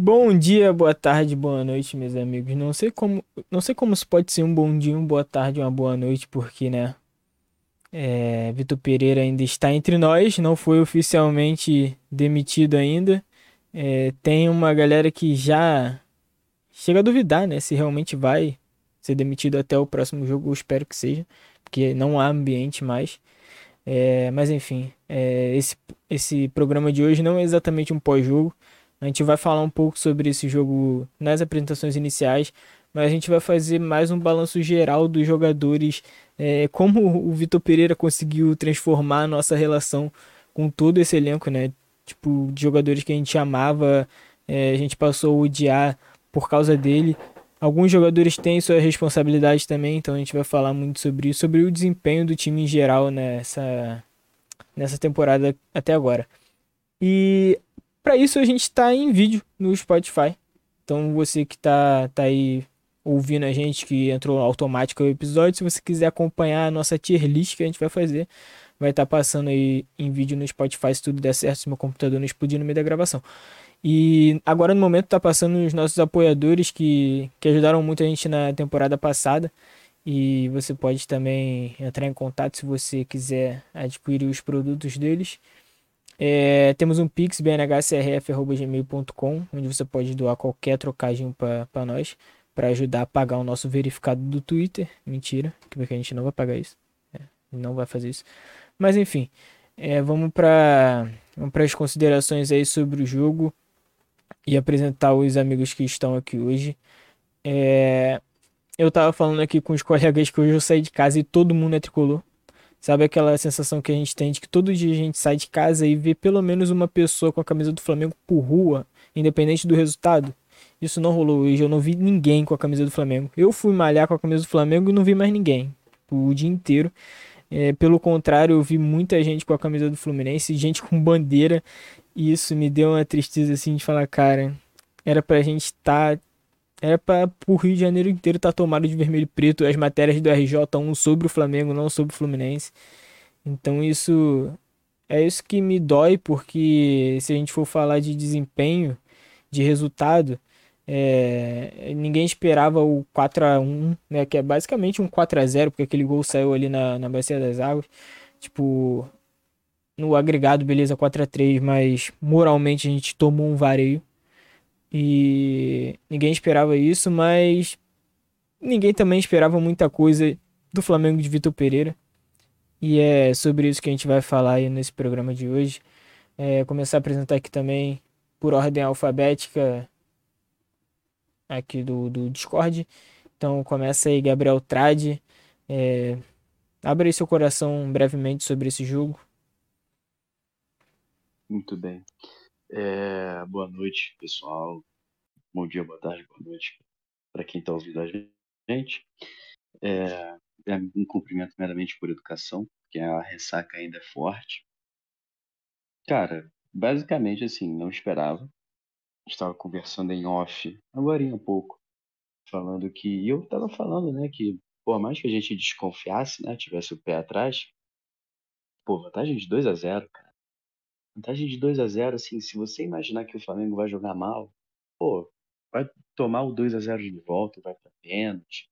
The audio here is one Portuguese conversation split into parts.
Bom dia, boa tarde, boa noite, meus amigos. Não sei como, não sei como isso pode ser um bom dia, uma boa tarde, uma boa noite, porque, né? É, Vitor Pereira ainda está entre nós, não foi oficialmente demitido ainda. É, tem uma galera que já chega a duvidar, né? Se realmente vai ser demitido até o próximo jogo, eu espero que seja, porque não há ambiente mais. É, mas enfim, é, esse, esse programa de hoje não é exatamente um pós-jogo. A gente vai falar um pouco sobre esse jogo nas apresentações iniciais, mas a gente vai fazer mais um balanço geral dos jogadores, é, como o Vitor Pereira conseguiu transformar a nossa relação com todo esse elenco, né? Tipo, de jogadores que a gente amava, é, a gente passou a odiar por causa dele. Alguns jogadores têm suas responsabilidades também, então a gente vai falar muito sobre isso, sobre o desempenho do time em geral nessa, nessa temporada até agora. E para isso a gente está em vídeo no Spotify. Então você que está tá aí ouvindo a gente, que entrou automático o episódio, se você quiser acompanhar a nossa tier list que a gente vai fazer, vai estar tá passando aí em vídeo no Spotify se tudo der certo, se meu computador não explodir no meio da gravação. E agora no momento está passando os nossos apoiadores que, que ajudaram muito a gente na temporada passada. E você pode também entrar em contato se você quiser adquirir os produtos deles. É, temos um pix, bnhcrf.gmail.com, onde você pode doar qualquer trocadinho para nós, para ajudar a pagar o nosso verificado do Twitter. Mentira, porque a gente não vai pagar isso. É, não vai fazer isso. Mas enfim, é, vamos para vamos as considerações aí sobre o jogo e apresentar os amigos que estão aqui hoje. É, eu tava falando aqui com os colegas que hoje eu saí de casa e todo mundo é tricolor. Sabe aquela sensação que a gente tem de que todo dia a gente sai de casa e vê pelo menos uma pessoa com a camisa do Flamengo por rua, independente do resultado? Isso não rolou hoje, eu não vi ninguém com a camisa do Flamengo. Eu fui malhar com a camisa do Flamengo e não vi mais ninguém o dia inteiro. É, pelo contrário, eu vi muita gente com a camisa do Fluminense, gente com bandeira, e isso me deu uma tristeza assim de falar, cara, era pra gente estar tá era para o Rio de Janeiro inteiro estar tá tomado de vermelho e preto as matérias do RJ1 sobre o Flamengo, não sobre o Fluminense. Então isso é isso que me dói, porque se a gente for falar de desempenho, de resultado, é, ninguém esperava o 4 a 1 né, que é basicamente um 4 a 0 porque aquele gol saiu ali na, na Bacia das Águas. Tipo, no agregado, beleza, 4 a 3 mas moralmente a gente tomou um vareio. E ninguém esperava isso, mas ninguém também esperava muita coisa do Flamengo de Vitor Pereira. E é sobre isso que a gente vai falar aí nesse programa de hoje. É, começar a apresentar aqui também por ordem alfabética aqui do, do Discord. Então começa aí Gabriel Trade. É, abre aí seu coração brevemente sobre esse jogo. Muito bem. É, boa noite, pessoal. Bom dia, boa tarde, boa noite para quem está ouvindo a gente. É, é um cumprimento meramente por educação, porque a ressaca ainda é forte. Cara, basicamente assim, não esperava. Estava conversando em off, agora um pouco, falando que. E eu estava falando, né, que por mais que a gente desconfiasse, né, tivesse o pé atrás, pô, vantagem de 2 a 0 cara. Vantagem de 2 a 0 assim, se você imaginar que o Flamengo vai jogar mal, pô, vai tomar o 2 a 0 de volta, vai para pênalti,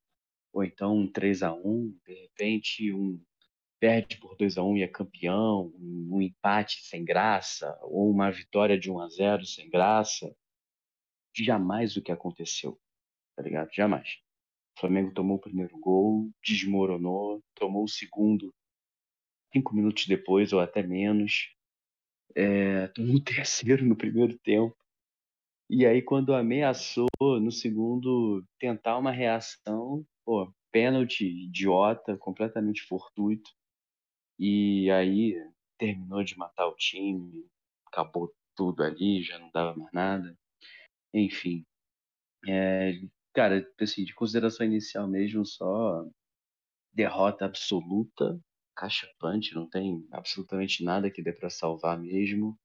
ou então um 3 a 1 de repente um perde por 2 a 1 e é campeão, um empate sem graça, ou uma vitória de 1 a 0 sem graça. Jamais o que aconteceu, tá ligado? Jamais. O Flamengo tomou o primeiro gol, desmoronou, tomou o segundo cinco minutos depois, ou até menos. É, tomou o terceiro no primeiro tempo. E aí, quando ameaçou no segundo tentar uma reação, pô, pênalti idiota, completamente fortuito. E aí terminou de matar o time, acabou tudo ali, já não dava mais nada. Enfim. É, cara, assim, de consideração inicial mesmo, só derrota absoluta, caixa punch, não tem absolutamente nada que dê para salvar mesmo.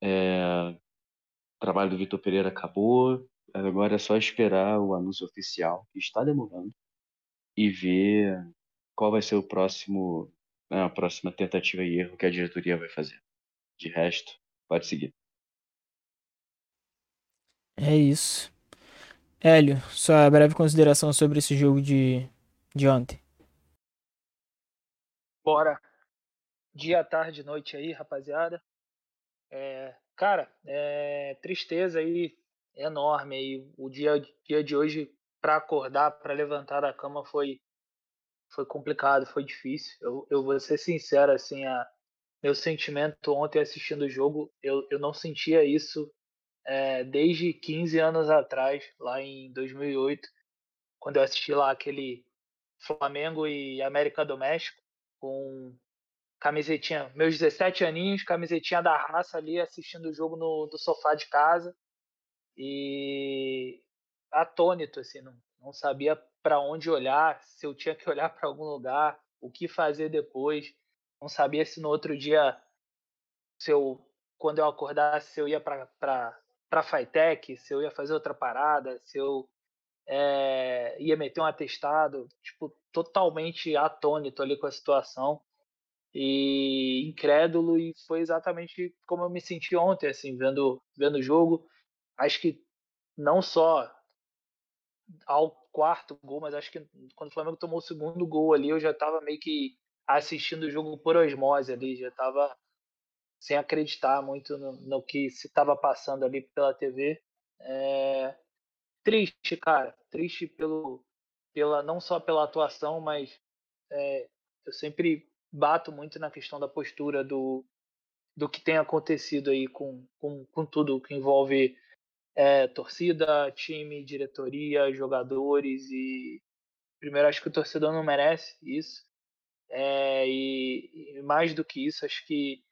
É, o trabalho do Vitor Pereira acabou, agora é só esperar o anúncio oficial, que está demorando, e ver qual vai ser o próximo, né, a próxima tentativa e erro que a diretoria vai fazer. De resto, pode seguir. É isso. Hélio, sua breve consideração sobre esse jogo de, de ontem. Bora. Dia, tarde, noite aí, rapaziada. É, cara, é, tristeza aí enorme aí. O dia, dia de hoje para acordar, para levantar da cama foi foi complicado, foi difícil. Eu, eu vou ser sincero assim, a meu sentimento ontem assistindo o jogo, eu, eu não sentia isso é, desde 15 anos atrás, lá em 2008, quando eu assisti lá aquele Flamengo e América do México com camisetinha, meus 17 aninhos, camisetinha da raça ali, assistindo o jogo no, no sofá de casa. E atônito, assim, não, não sabia para onde olhar, se eu tinha que olhar para algum lugar, o que fazer depois, não sabia se no outro dia, se eu, quando eu acordasse, se eu ia para para Fitec, se eu ia fazer outra parada, se eu é, ia meter um atestado, tipo, totalmente atônito ali com a situação e incrédulo e foi exatamente como eu me senti ontem assim vendo vendo o jogo. Acho que não só ao quarto gol mas acho que quando o Flamengo tomou o segundo gol ali eu já estava meio que assistindo o jogo por osmose ali já estava sem acreditar muito no, no que se estava passando ali pela TV é... triste cara triste pelo pela não só pela atuação mas é... eu sempre bato muito na questão da postura do, do que tem acontecido aí com, com, com tudo que envolve é, torcida, time, diretoria, jogadores e primeiro acho que o torcedor não merece isso é, e, e, mais do que isso acho que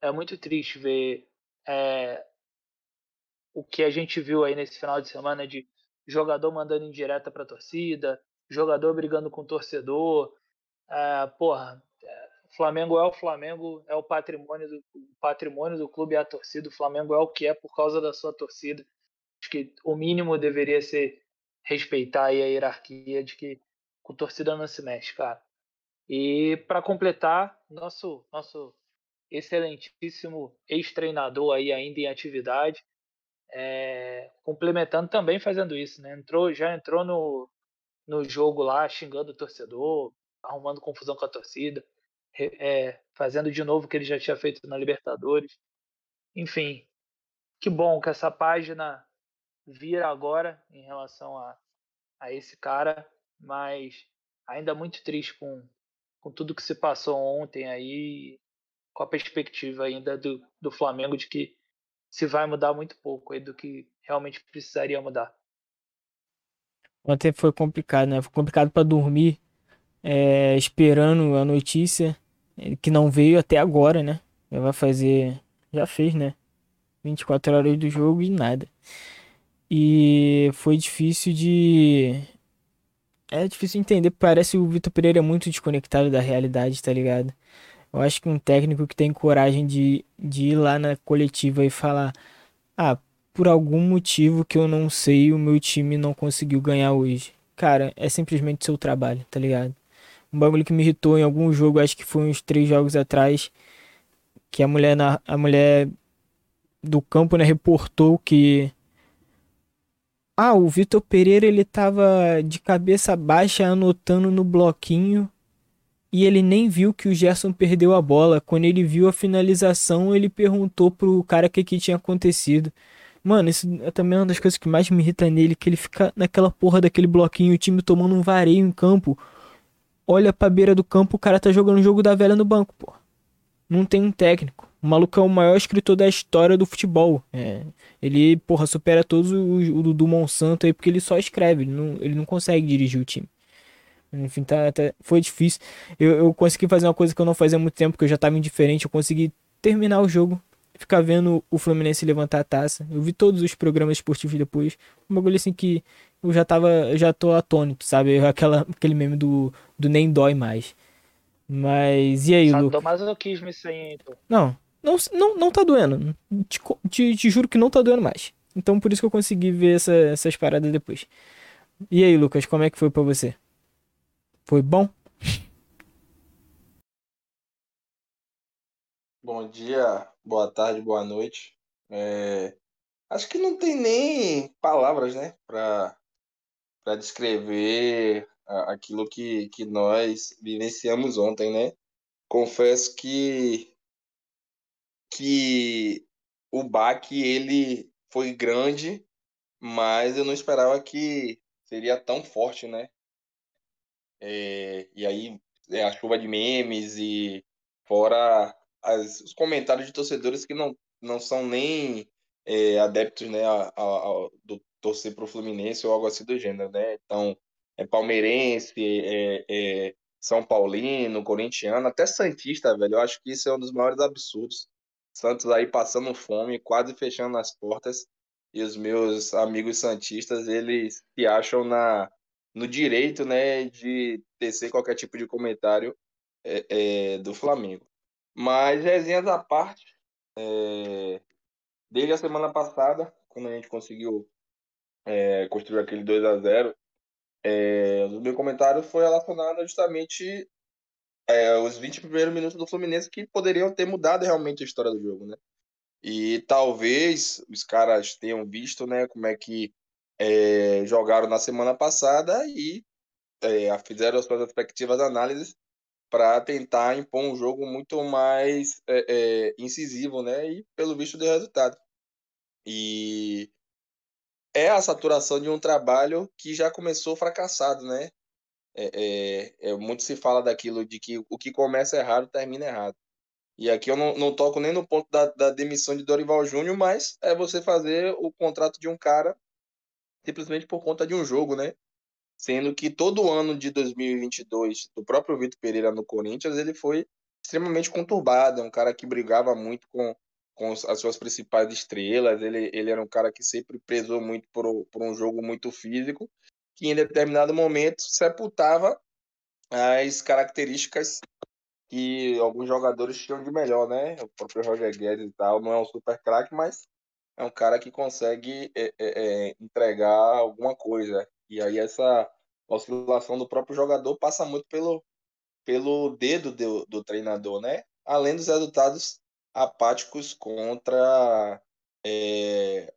é muito triste ver é, o que a gente viu aí nesse final de semana de jogador mandando indireta para a torcida, jogador brigando com o torcedor, é, porra, o Flamengo é o Flamengo, é o patrimônio do o patrimônio do clube, é a torcida. O Flamengo é o que é por causa da sua torcida. Acho que o mínimo deveria ser respeitar a hierarquia de que com torcida não se mexe, cara. E para completar, nosso nosso excelentíssimo ex-treinador aí ainda em atividade, é, complementando também fazendo isso, né? Entrou, já entrou no, no jogo lá xingando o torcedor, arrumando confusão com a torcida é, fazendo de novo o que ele já tinha feito na Libertadores. Enfim, que bom que essa página vira agora em relação a, a esse cara, mas ainda muito triste com, com tudo que se passou ontem aí, com a perspectiva ainda do, do Flamengo de que se vai mudar muito pouco do que realmente precisaria mudar. Ontem foi complicado, né? Foi complicado para dormir, é, esperando a notícia que não veio até agora, né? Já vai fazer. Já fez, né? 24 horas do jogo e nada. E foi difícil de. É difícil entender, parece o Vitor Pereira é muito desconectado da realidade, tá ligado? Eu acho que um técnico que tem coragem de, de ir lá na coletiva e falar: Ah, por algum motivo que eu não sei, o meu time não conseguiu ganhar hoje. Cara, é simplesmente seu trabalho, tá ligado? Um bagulho que me irritou em algum jogo, acho que foi uns três jogos atrás, que a mulher, na, a mulher do campo, né, reportou que ah, o Vitor Pereira ele tava de cabeça baixa anotando no bloquinho e ele nem viu que o Gerson perdeu a bola. Quando ele viu a finalização, ele perguntou pro cara o que, que tinha acontecido. Mano, isso é também uma das coisas que mais me irrita nele, que ele fica naquela porra daquele bloquinho, o time tomando um vareio em campo olha pra beira do campo, o cara tá jogando o jogo da velha no banco, pô. Não tem um técnico. O maluco é o maior escritor da história do futebol. É, ele, porra, supera todos o, do Monsanto aí, porque ele só escreve, ele não, ele não consegue dirigir o time. Enfim, tá, tá, foi difícil. Eu, eu consegui fazer uma coisa que eu não fazia há muito tempo, que eu já tava indiferente. Eu consegui terminar o jogo, ficar vendo o Fluminense levantar a taça. Eu vi todos os programas esportivos depois. Um bagulho assim que eu já tava, eu já tô atônito, sabe? Aquela, aquele meme do, do nem dói mais. Mas e aí, Lu? masoquismo isso aí, então. Não, não, não, não tá doendo. Te, te, te, juro que não tá doendo mais. Então por isso que eu consegui ver essa, essas paradas depois. E aí, Lucas, como é que foi para você? Foi bom? Bom dia, boa tarde, boa noite. É... acho que não tem nem palavras, né, para para descrever aquilo que, que nós vivenciamos ontem, né? Confesso que que o baque ele foi grande, mas eu não esperava que seria tão forte, né? É, e aí é, a chuva de memes e fora as, os comentários de torcedores que não, não são nem é, adeptos né, a, a, a, do torcer para o Fluminense ou algo assim do gênero, né? Então, é palmeirense, é, é São Paulino, corintiano, até Santista, velho. Eu acho que isso é um dos maiores absurdos. Santos aí passando fome, quase fechando as portas, e os meus amigos santistas, eles se acham na, no direito, né, de tecer qualquer tipo de comentário é, é, do Flamengo. Mas, resenhas à parte, é, desde a semana passada, quando a gente conseguiu é, construir aquele 2 a 0 é, o meu comentário foi relacionado justamente é, os 20 primeiros minutos do Fluminense que poderiam ter mudado realmente a história do jogo, né? E talvez os caras tenham visto, né, como é que é, jogaram na semana passada e é, fizeram as suas respectivas análises para tentar impor um jogo muito mais é, é, incisivo, né? E pelo visto deu resultado. E é a saturação de um trabalho que já começou fracassado, né? É, é, muito se fala daquilo de que o que começa errado termina errado. E aqui eu não, não toco nem no ponto da, da demissão de Dorival Júnior, mas é você fazer o contrato de um cara simplesmente por conta de um jogo, né? Sendo que todo ano de 2022, do próprio Vitor Pereira no Corinthians, ele foi extremamente conturbado, é um cara que brigava muito com, com as suas principais estrelas, ele, ele era um cara que sempre prezou muito por, por um jogo muito físico, que em determinado momento sepultava as características que alguns jogadores tinham de melhor, né? O próprio Roger Guedes e tal, não é um super craque, mas é um cara que consegue é, é, é entregar alguma coisa. E aí essa oscilação do próprio jogador passa muito pelo, pelo dedo do, do treinador, né? Além dos resultados apáticos contra é,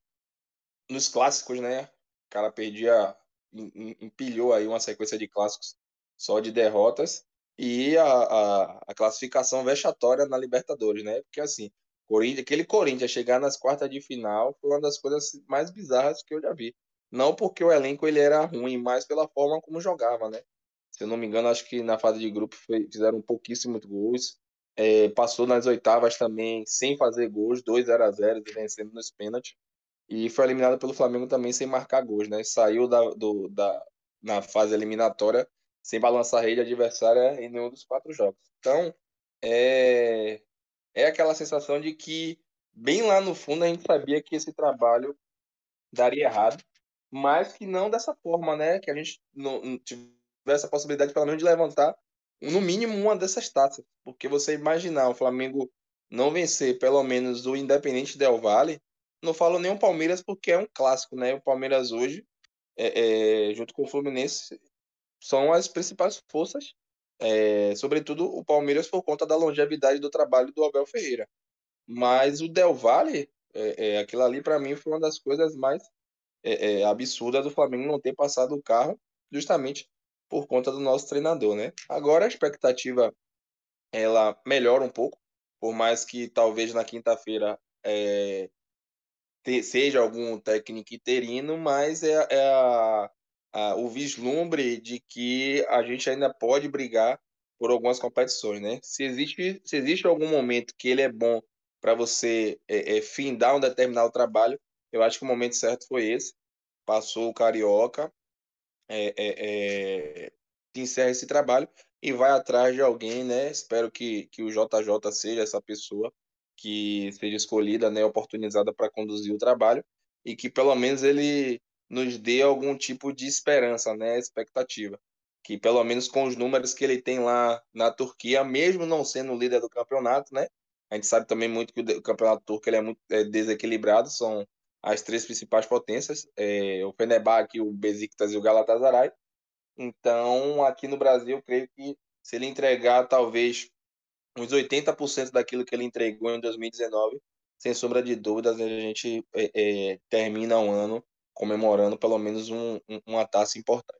nos clássicos, né? O cara perdia, empilhou aí uma sequência de clássicos só de derrotas e a, a, a classificação vexatória na Libertadores, né? Porque assim, Corinthians, aquele Corinthians chegar nas quartas de final foi uma das coisas mais bizarras que eu já vi. Não porque o elenco ele era ruim, mas pela forma como jogava, né? Se eu não me engano, acho que na fase de grupo fizeram pouquíssimos gols. É, passou nas oitavas também sem fazer gols, 2 0 a 0 vencendo nos pênaltis. E foi eliminado pelo Flamengo também sem marcar gols, né? Saiu da, do, da, na fase eliminatória sem balançar a rede adversária em nenhum dos quatro jogos. Então, é, é aquela sensação de que, bem lá no fundo, a gente sabia que esse trabalho daria errado mas que não dessa forma, né? Que a gente não, não tivesse a possibilidade, pelo menos, de levantar, no mínimo, uma dessas taças. Porque você imaginar o Flamengo não vencer, pelo menos, o Independente Del Valle, não falo nem o Palmeiras, porque é um clássico, né? O Palmeiras hoje, é, é, junto com o Fluminense, são as principais forças, é, sobretudo o Palmeiras por conta da longevidade do trabalho do Abel Ferreira. Mas o Del Valle, é, é aquilo ali para mim foi uma das coisas mais é, é, absurda do Flamengo não ter passado o carro justamente por conta do nosso treinador, né? Agora a expectativa ela melhora um pouco, por mais que talvez na quinta-feira é, seja algum técnico interino, mas é, é a, o vislumbre de que a gente ainda pode brigar por algumas competições, né? Se existe, se existe algum momento que ele é bom para você é, é, findar um determinado trabalho, eu acho que o momento certo foi esse. Passou o Carioca, é, é, é, encerra esse trabalho e vai atrás de alguém, né? Espero que, que o JJ seja essa pessoa que seja escolhida, né, oportunizada para conduzir o trabalho e que pelo menos ele nos dê algum tipo de esperança, né, expectativa. Que pelo menos com os números que ele tem lá na Turquia, mesmo não sendo líder do campeonato, né? A gente sabe também muito que o campeonato turco ele é muito é, desequilibrado, são as três principais potências, é, o Fenerbahçe, o Besiktas e o Galatasaray. Então, aqui no Brasil, creio que se ele entregar talvez uns 80% daquilo que ele entregou em 2019, sem sombra de dúvidas, a gente é, é, termina um ano comemorando pelo menos um, um, uma taça importante.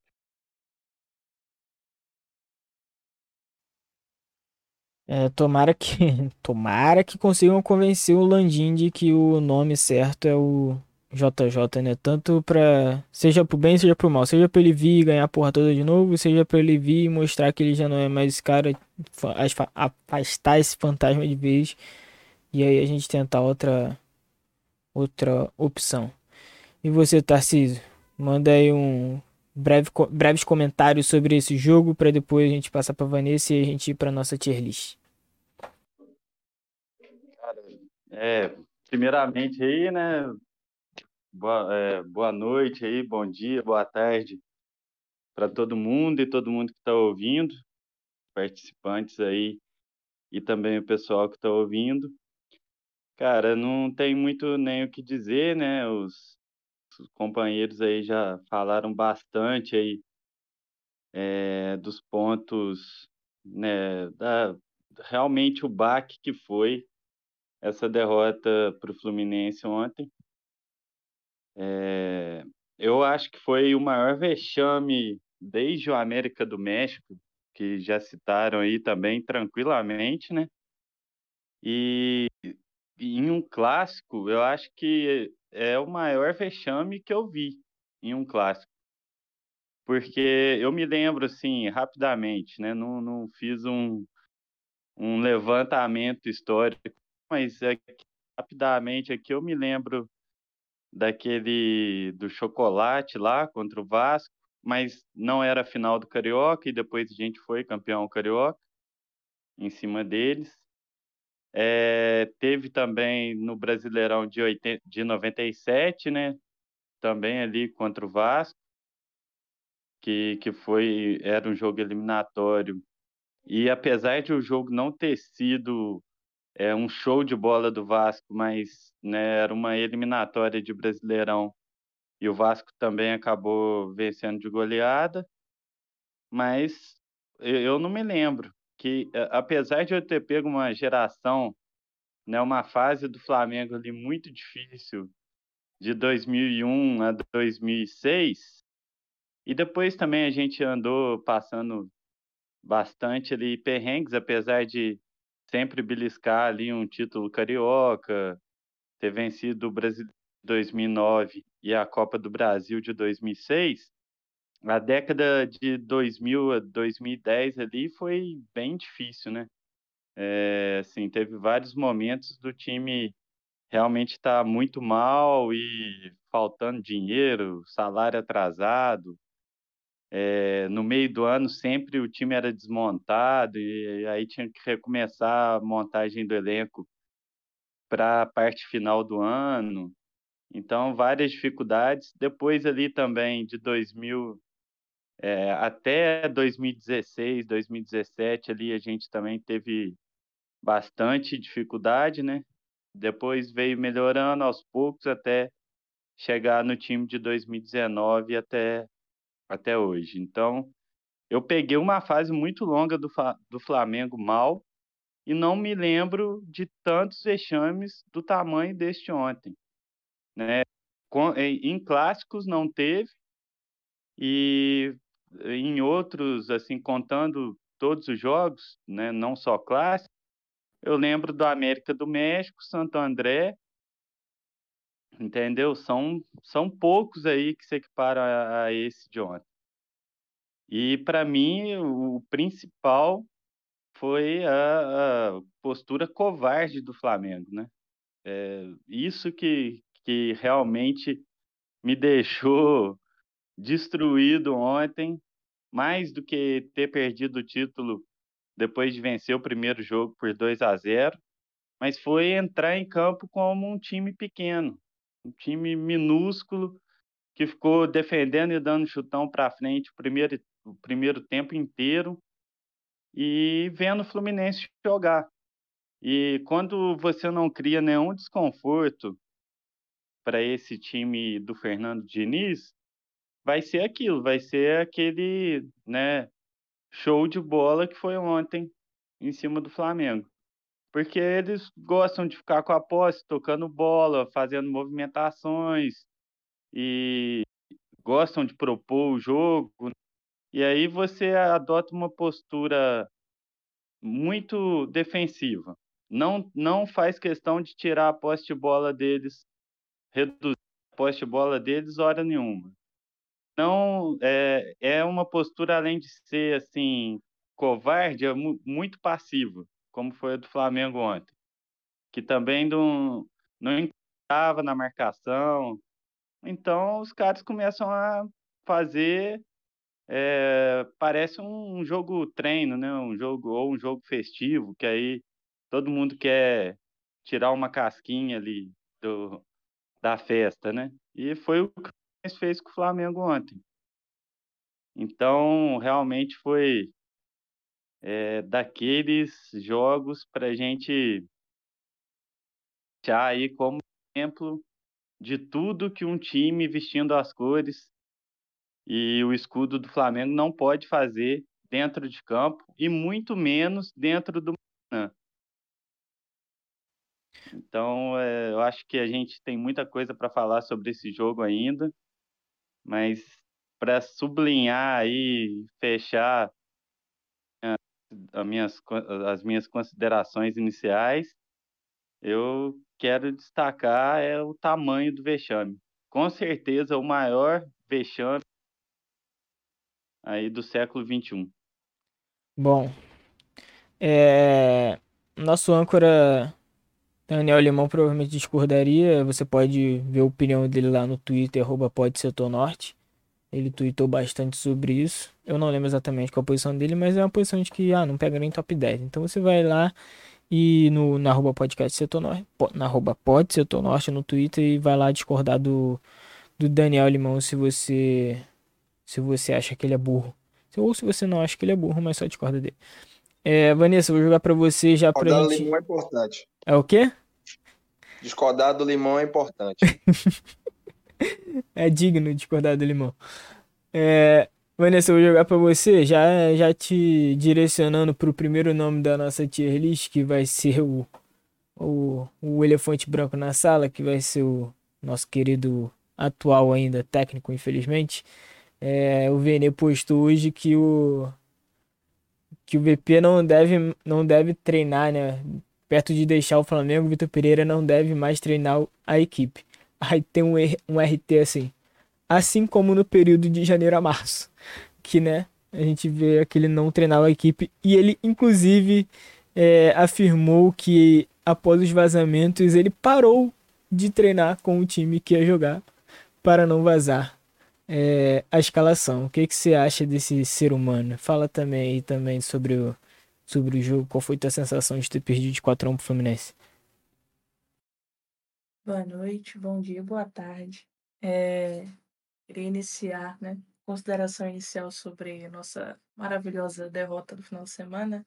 É, tomara que tomara que consigam convencer o Landim de que o nome certo é o JJ, né? Tanto pra. Seja pro bem, seja pro mal. Seja pra ele vir e ganhar a porra toda de novo, seja pra ele vir e mostrar que ele já não é mais esse cara, afastar esse fantasma de vez. E aí a gente tentar outra. Outra opção. E você, Tarcísio? Manda aí um breve, breves comentários sobre esse jogo para depois a gente passar para Vanessa e a gente ir para nossa tier list. É, primeiramente aí, né? Boa, é, boa noite aí, bom dia, boa tarde para todo mundo e todo mundo que está ouvindo, participantes aí e também o pessoal que está ouvindo. Cara, não tem muito nem o que dizer, né? Os companheiros aí já falaram bastante aí é, dos pontos, né, da, realmente o baque que foi essa derrota para o Fluminense ontem. É, eu acho que foi o maior vexame desde o América do México, que já citaram aí também tranquilamente, né? E, em um clássico, eu acho que é o maior vexame que eu vi em um clássico. Porque eu me lembro, assim, rapidamente, né? Não, não fiz um, um levantamento histórico, mas é rapidamente aqui eu me lembro daquele do chocolate lá contra o Vasco, mas não era a final do Carioca e depois a gente foi campeão carioca em cima deles. É, teve também no Brasileirão de, 80, de 97, né? Também ali contra o Vasco, que, que foi era um jogo eliminatório. E apesar de o jogo não ter sido é, um show de bola do Vasco, mas né, era uma eliminatória de Brasileirão e o Vasco também acabou vencendo de goleada, mas eu não me lembro que é, apesar de eu ter pego uma geração, né, uma fase do Flamengo ali muito difícil, de 2001 a 2006, e depois também a gente andou passando bastante ali perrengues, apesar de sempre beliscar ali um título carioca, ter vencido o Brasil 2009 e a Copa do Brasil de 2006, a década de 2000 a 2010 ali foi bem difícil, né? É, assim, teve vários momentos do time realmente estar tá muito mal e faltando dinheiro, salário atrasado. É, no meio do ano sempre o time era desmontado e aí tinha que recomeçar a montagem do elenco para a parte final do ano. Então, várias dificuldades. Depois ali também de 2000 é, até 2016, 2017 ali a gente também teve bastante dificuldade, né? Depois veio melhorando aos poucos até chegar no time de 2019 até, até hoje. Então, eu peguei uma fase muito longa do, do Flamengo mal e não me lembro de tantos vexames do tamanho deste ontem. Né? em clássicos não teve, e em outros, assim, contando todos os jogos, né, não só clássicos, eu lembro do América do México, Santo André, entendeu? São, são poucos aí que se equiparam a, a esse de ontem. E, para mim, o principal foi a, a, postura covarde do Flamengo, né? É, isso que, que realmente me deixou destruído ontem, mais do que ter perdido o título depois de vencer o primeiro jogo por 2 a 0, mas foi entrar em campo como um time pequeno, um time minúsculo que ficou defendendo e dando chutão para frente o primeiro, o primeiro tempo inteiro e vendo o Fluminense jogar. E quando você não cria nenhum desconforto para esse time do Fernando Diniz, vai ser aquilo, vai ser aquele, né, show de bola que foi ontem em cima do Flamengo. porque eles gostam de ficar com a posse, tocando bola, fazendo movimentações e gostam de propor o jogo. E aí você adota uma postura muito defensiva. Não, não faz questão de tirar a posse de bola deles, reduzir a posse de bola deles hora nenhuma. Não é, é uma postura além de ser assim covarde, é muito passiva como foi a do Flamengo ontem, que também não, não estava na marcação. Então os caras começam a fazer é, parece um, um, jogo treino, né? Um jogo ou um jogo festivo, que aí todo mundo quer tirar uma casquinha ali do, da festa, né? E foi o fez com o Flamengo ontem. Então, realmente foi é, daqueles jogos para a gente deixar aí como exemplo de tudo que um time vestindo as cores e o escudo do Flamengo não pode fazer dentro de campo e muito menos dentro do. Então, é, eu acho que a gente tem muita coisa para falar sobre esse jogo ainda, mas para sublinhar aí, fechar as minhas, as minhas considerações iniciais, eu quero destacar é o tamanho do vexame. Com certeza, o maior vexame aí do século XXI. Bom, é... nosso âncora Daniel Limão provavelmente discordaria. Você pode ver a opinião dele lá no Twitter, arroba pode norte. Ele tweetou bastante sobre isso. Eu não lembro exatamente qual a posição dele, mas é uma posição de que ah, não pega nem top 10. Então você vai lá e no, na arroba podcast setor norte, na arroba pod setor norte no Twitter e vai lá discordar do, do Daniel Limão se você se você acha que ele é burro. Ou se você não acha que ele é burro, mas só discorda dele. É, Vanessa, vou jogar para você já Discordar gente... é importante. É o quê? Discordar do limão é importante. é digno discordar do limão. É, Vanessa, eu vou jogar pra você, já, já te direcionando pro primeiro nome da nossa tier list, que vai ser o, o, o elefante branco na sala, que vai ser o nosso querido atual ainda técnico, infelizmente. É, o Vene postou hoje que o que o VP não deve não deve treinar, né? Perto de deixar o Flamengo, Vitor Pereira não deve mais treinar a equipe. Aí tem um, um RT assim. Assim como no período de janeiro a março. Que, né, a gente vê que ele não treinava a equipe. E ele, inclusive, é, afirmou que após os vazamentos ele parou de treinar com o time que ia jogar para não vazar é, a escalação. O que, que você acha desse ser humano? Fala também também sobre o, sobre o jogo. Qual foi a tua sensação de ter perdido de 4x1 pro Fluminense? Boa noite, bom dia, boa tarde. É, queria iniciar, né, consideração inicial sobre nossa maravilhosa derrota do final de semana,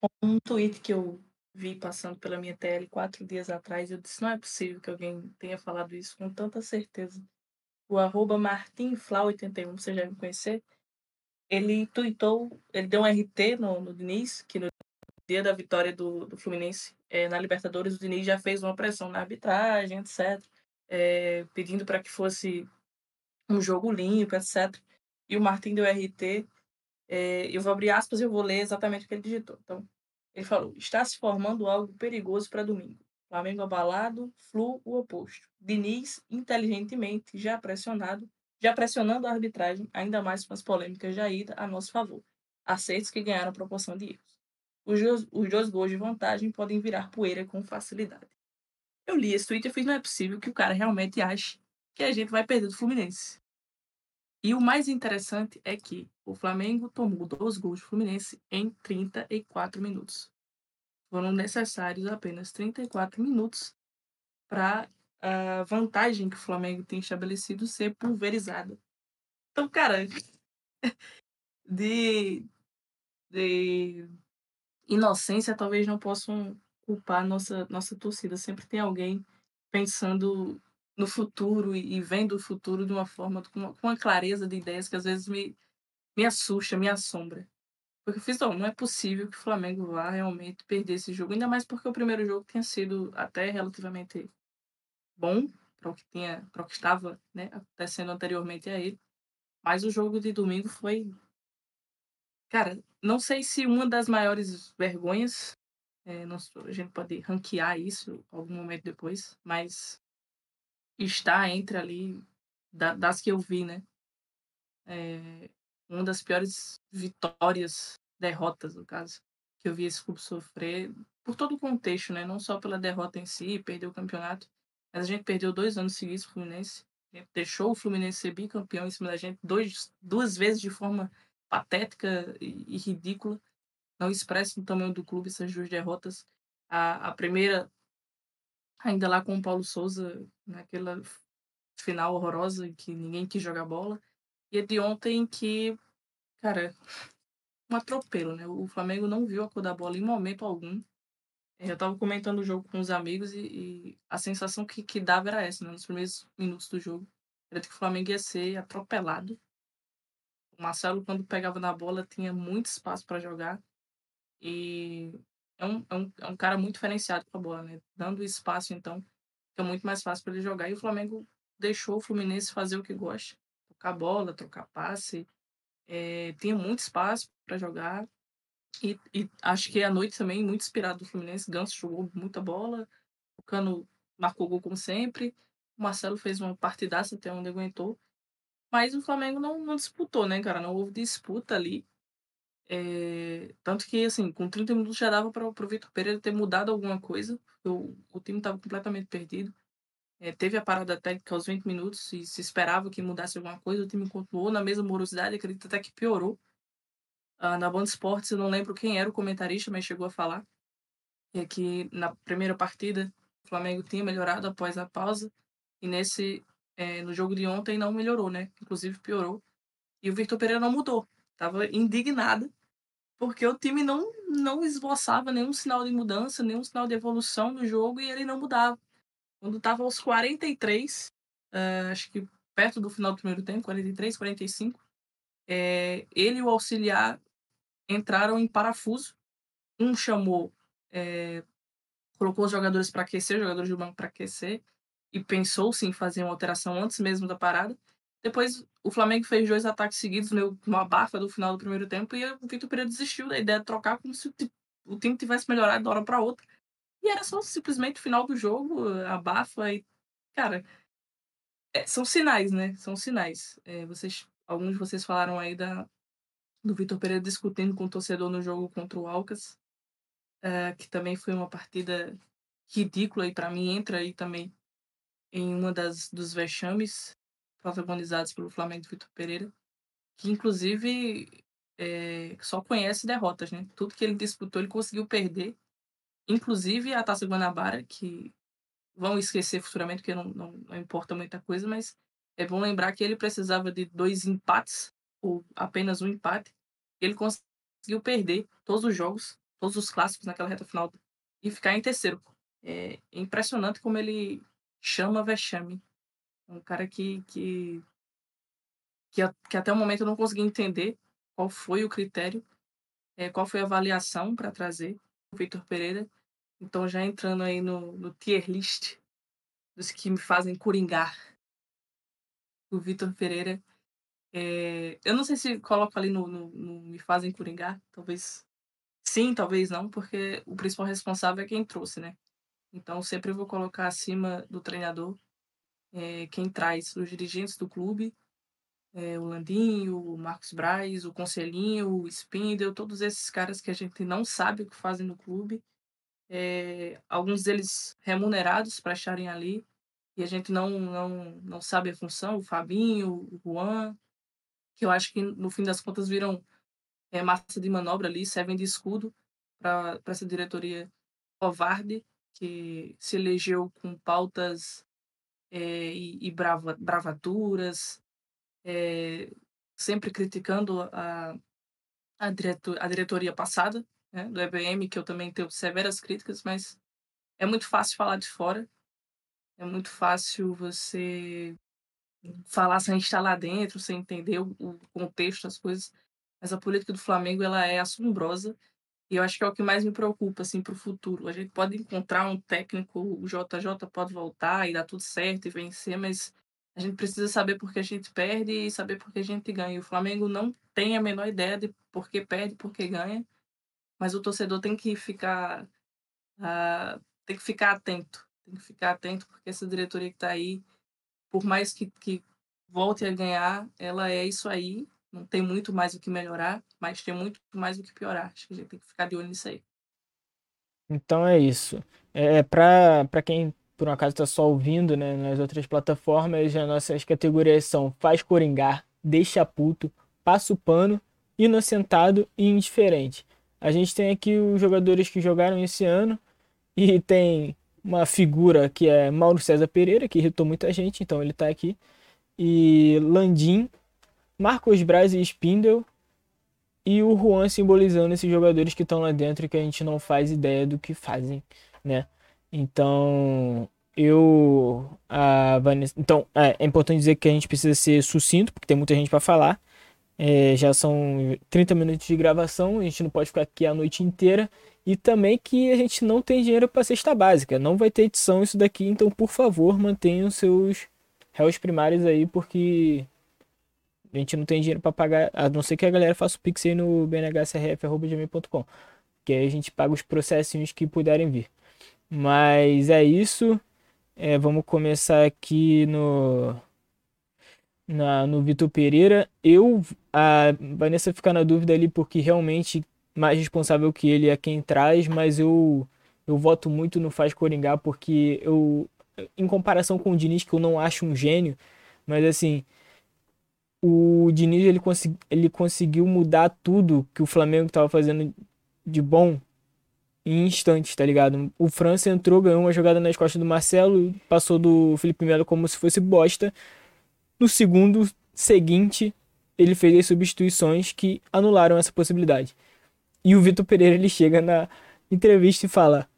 com um tweet que eu vi passando pela minha tela quatro dias atrás. Eu disse: não é possível que alguém tenha falado isso com tanta certeza. O arroba martinfla81, você já me conhecer, ele tweetou, ele deu um RT no, no Diniz, que no dia da vitória do, do Fluminense é, na Libertadores, o Diniz já fez uma pressão na arbitragem, etc., é, pedindo para que fosse um jogo limpo, etc. E o Martin deu RT. É, eu vou abrir aspas e eu vou ler exatamente o que ele digitou. Então, ele falou: está se formando algo perigoso para domingo. Flamengo abalado, Flu o oposto. Diniz, inteligentemente, já pressionado, já pressionando a arbitragem, ainda mais com as polêmicas já ida a nosso favor. Aceitos que ganharam proporção de erros os dois, os dois gols de vantagem podem virar poeira com facilidade. Eu li esse tweet e fiz, não é possível que o cara realmente ache que a gente vai perder do Fluminense. E o mais interessante é que o Flamengo tomou dois gols do Fluminense em 34 minutos. Foram necessários apenas 34 minutos para a vantagem que o Flamengo tem estabelecido ser pulverizada. Então, cara, de, de inocência talvez não possam culpar nossa nossa torcida. Sempre tem alguém pensando no futuro e, vendo o futuro de uma forma com uma, com uma clareza de ideias que às vezes me me assusta, me assombra. Porque eu fiz, não, não é possível que o Flamengo vá realmente perder esse jogo, ainda mais porque o primeiro jogo tinha sido até relativamente bom para o que tinha, para o que estava, né, acontecendo anteriormente a ele. Mas o jogo de domingo foi cara, não sei se uma das maiores vergonhas, é, não, a gente pode ranquear isso algum momento depois, mas está entre ali da, das que eu vi, né? É, uma das piores vitórias, derrotas, no caso, que eu vi esse clube sofrer, por todo o contexto, né? Não só pela derrota em si, perder o campeonato, mas a gente perdeu dois anos seguidos o Fluminense. Deixou o Fluminense ser bicampeão em cima da gente dois, duas vezes de forma patética e, e ridícula. Não expressa o tamanho do clube essas duas derrotas. A, a primeira, ainda lá com o Paulo Souza, naquela final horrorosa em que ninguém quis jogar bola. E a de ontem que, cara, um atropelo, né? O Flamengo não viu a cor da bola em momento algum. Eu tava comentando o jogo com os amigos e, e a sensação que, que dava era essa, né? Nos primeiros minutos do jogo. Era que o Flamengo ia ser atropelado. O Marcelo, quando pegava na bola, tinha muito espaço para jogar. E é um, é, um, é um cara muito diferenciado com a bola, né? Dando espaço, então, fica muito mais fácil para ele jogar. E o Flamengo deixou o Fluminense fazer o que gosta. Trocar bola, trocar passe. É, tinha muito espaço para jogar. E, e, acho que a noite também, muito inspirado do Fluminense. Ganso jogou muita bola. O Cano marcou gol como sempre. O Marcelo fez uma partidaça até onde aguentou. Mas o Flamengo não, não disputou, né, cara? Não houve disputa ali. É, tanto que, assim, com 30 minutos já dava para o Vitor Pereira ter mudado alguma coisa. O, o time estava completamente perdido. É, teve a parada técnica aos 20 minutos e se esperava que mudasse alguma coisa. O time continuou na mesma morosidade, acredito até que piorou. Uh, na Band Esportes, eu não lembro quem era o comentarista, mas chegou a falar é que na primeira partida o Flamengo tinha melhorado após a pausa e nesse é, no jogo de ontem não melhorou, né? Inclusive piorou. E o Victor Pereira não mudou. Tava indignado porque o time não não esboçava nenhum sinal de mudança, nenhum sinal de evolução no jogo e ele não mudava. Quando tava aos 43, uh, acho que perto do final do primeiro tempo, 43, 45, é, ele e o auxiliar entraram em parafuso. Um chamou, é, colocou os jogadores para aquecer, os jogadores do banco para aquecer, e pensou-se em fazer uma alteração antes mesmo da parada. Depois, o Flamengo fez dois ataques seguidos no, no abafa do final do primeiro tempo e o Vitor Pereira desistiu da ideia de trocar como se o time tivesse melhorado de uma hora para outra. E era só simplesmente o final do jogo, abafa e. Cara, é, são sinais, né? São sinais. É, vocês, alguns de vocês falaram aí da, do Vitor Pereira discutindo com o torcedor no jogo contra o Alcas, uh, que também foi uma partida ridícula e para mim entra aí também em uma das dos vexames protagonizados pelo Flamengo do Vitor Pereira, que inclusive é, só conhece derrotas, né? Tudo que ele disputou ele conseguiu perder, inclusive a Taça Guanabara, que vão esquecer futuramente porque não, não, não importa muita coisa, mas é bom lembrar que ele precisava de dois empates ou apenas um empate, ele conseguiu perder todos os jogos, todos os clássicos naquela reta final e ficar em terceiro. É impressionante como ele chama vexame. Um cara que, que, que, que até o momento eu não consegui entender qual foi o critério, é, qual foi a avaliação para trazer o Vitor Pereira. Então, já entrando aí no, no tier list dos que me fazem coringar, o Vitor Pereira é, eu não sei se coloco ali no, no, no, Me Fazem Coringar, talvez sim, talvez não, porque o principal responsável é quem trouxe, né? Então sempre vou colocar acima do treinador é, quem traz os dirigentes do clube, é, o Landinho, o Marcos Braz, o Conselhinho, o Spindel, todos esses caras que a gente não sabe o que fazem no clube, alguns deles remunerados para estarem ali, e a gente não, não, não sabe a função, o Fabinho, o Juan, que eu acho que no fim das contas viram é, massa de manobra ali, servem de escudo para essa diretoria covarde que se elegeu com pautas é, e, e brava, bravaturas, é, sempre criticando a, a, diretor, a diretoria passada né, do EBM, que eu também tenho severas críticas, mas é muito fácil falar de fora, é muito fácil você falar sem estar lá dentro, sem entender o, o contexto das coisas. mas a política do Flamengo ela é assombrosa e eu acho que é o que mais me preocupa assim para o futuro. A gente pode encontrar um técnico, o JJ pode voltar e dar tudo certo e vencer, mas a gente precisa saber por que a gente perde e saber por que a gente ganha. O Flamengo não tem a menor ideia de por que perde, por que ganha, mas o torcedor tem que ficar uh, tem que ficar atento, tem que ficar atento porque essa diretoria que está aí, por mais que, que volte a ganhar, ela é isso aí, não tem muito mais o que melhorar, mas tem muito mais o que piorar. Acho que a gente tem que ficar de olho nisso aí. Então é isso. É para quem por um acaso está só ouvindo, né, nas outras plataformas, as nossas categorias são faz coringar, deixa puto, passa o pano, inocentado e indiferente. A gente tem aqui os jogadores que jogaram esse ano e tem uma figura que é Mauro César Pereira, que irritou muita gente, então ele está aqui. E Landim, Marcos Braz e Spindle. E o Juan simbolizando esses jogadores que estão lá dentro e que a gente não faz ideia do que fazem, né? Então, eu. A Vanessa, então, é, é importante dizer que a gente precisa ser sucinto, porque tem muita gente para falar. É, já são 30 minutos de gravação, a gente não pode ficar aqui a noite inteira. E também que a gente não tem dinheiro para cesta básica. Não vai ter edição isso daqui, então por favor mantenham seus réus primários aí, porque a gente não tem dinheiro para pagar, a não ser que a galera faça o pix aí no bnhcrf.gmail.com. Que aí a gente paga os processinhos que puderem vir. Mas é isso. É, vamos começar aqui no na, no Vitor Pereira. Eu, a Vanessa fica na dúvida ali porque realmente mais responsável que ele é quem traz, mas eu eu voto muito no Faz Coringá porque eu em comparação com o Diniz que eu não acho um gênio, mas assim, o Diniz ele, consegui, ele conseguiu mudar tudo que o Flamengo estava fazendo de bom em instantes, tá ligado? O França entrou, ganhou uma jogada nas costas do Marcelo, passou do Felipe Melo como se fosse bosta. No segundo seguinte, ele fez as substituições que anularam essa possibilidade. E o Vitor Pereira ele chega na entrevista e fala: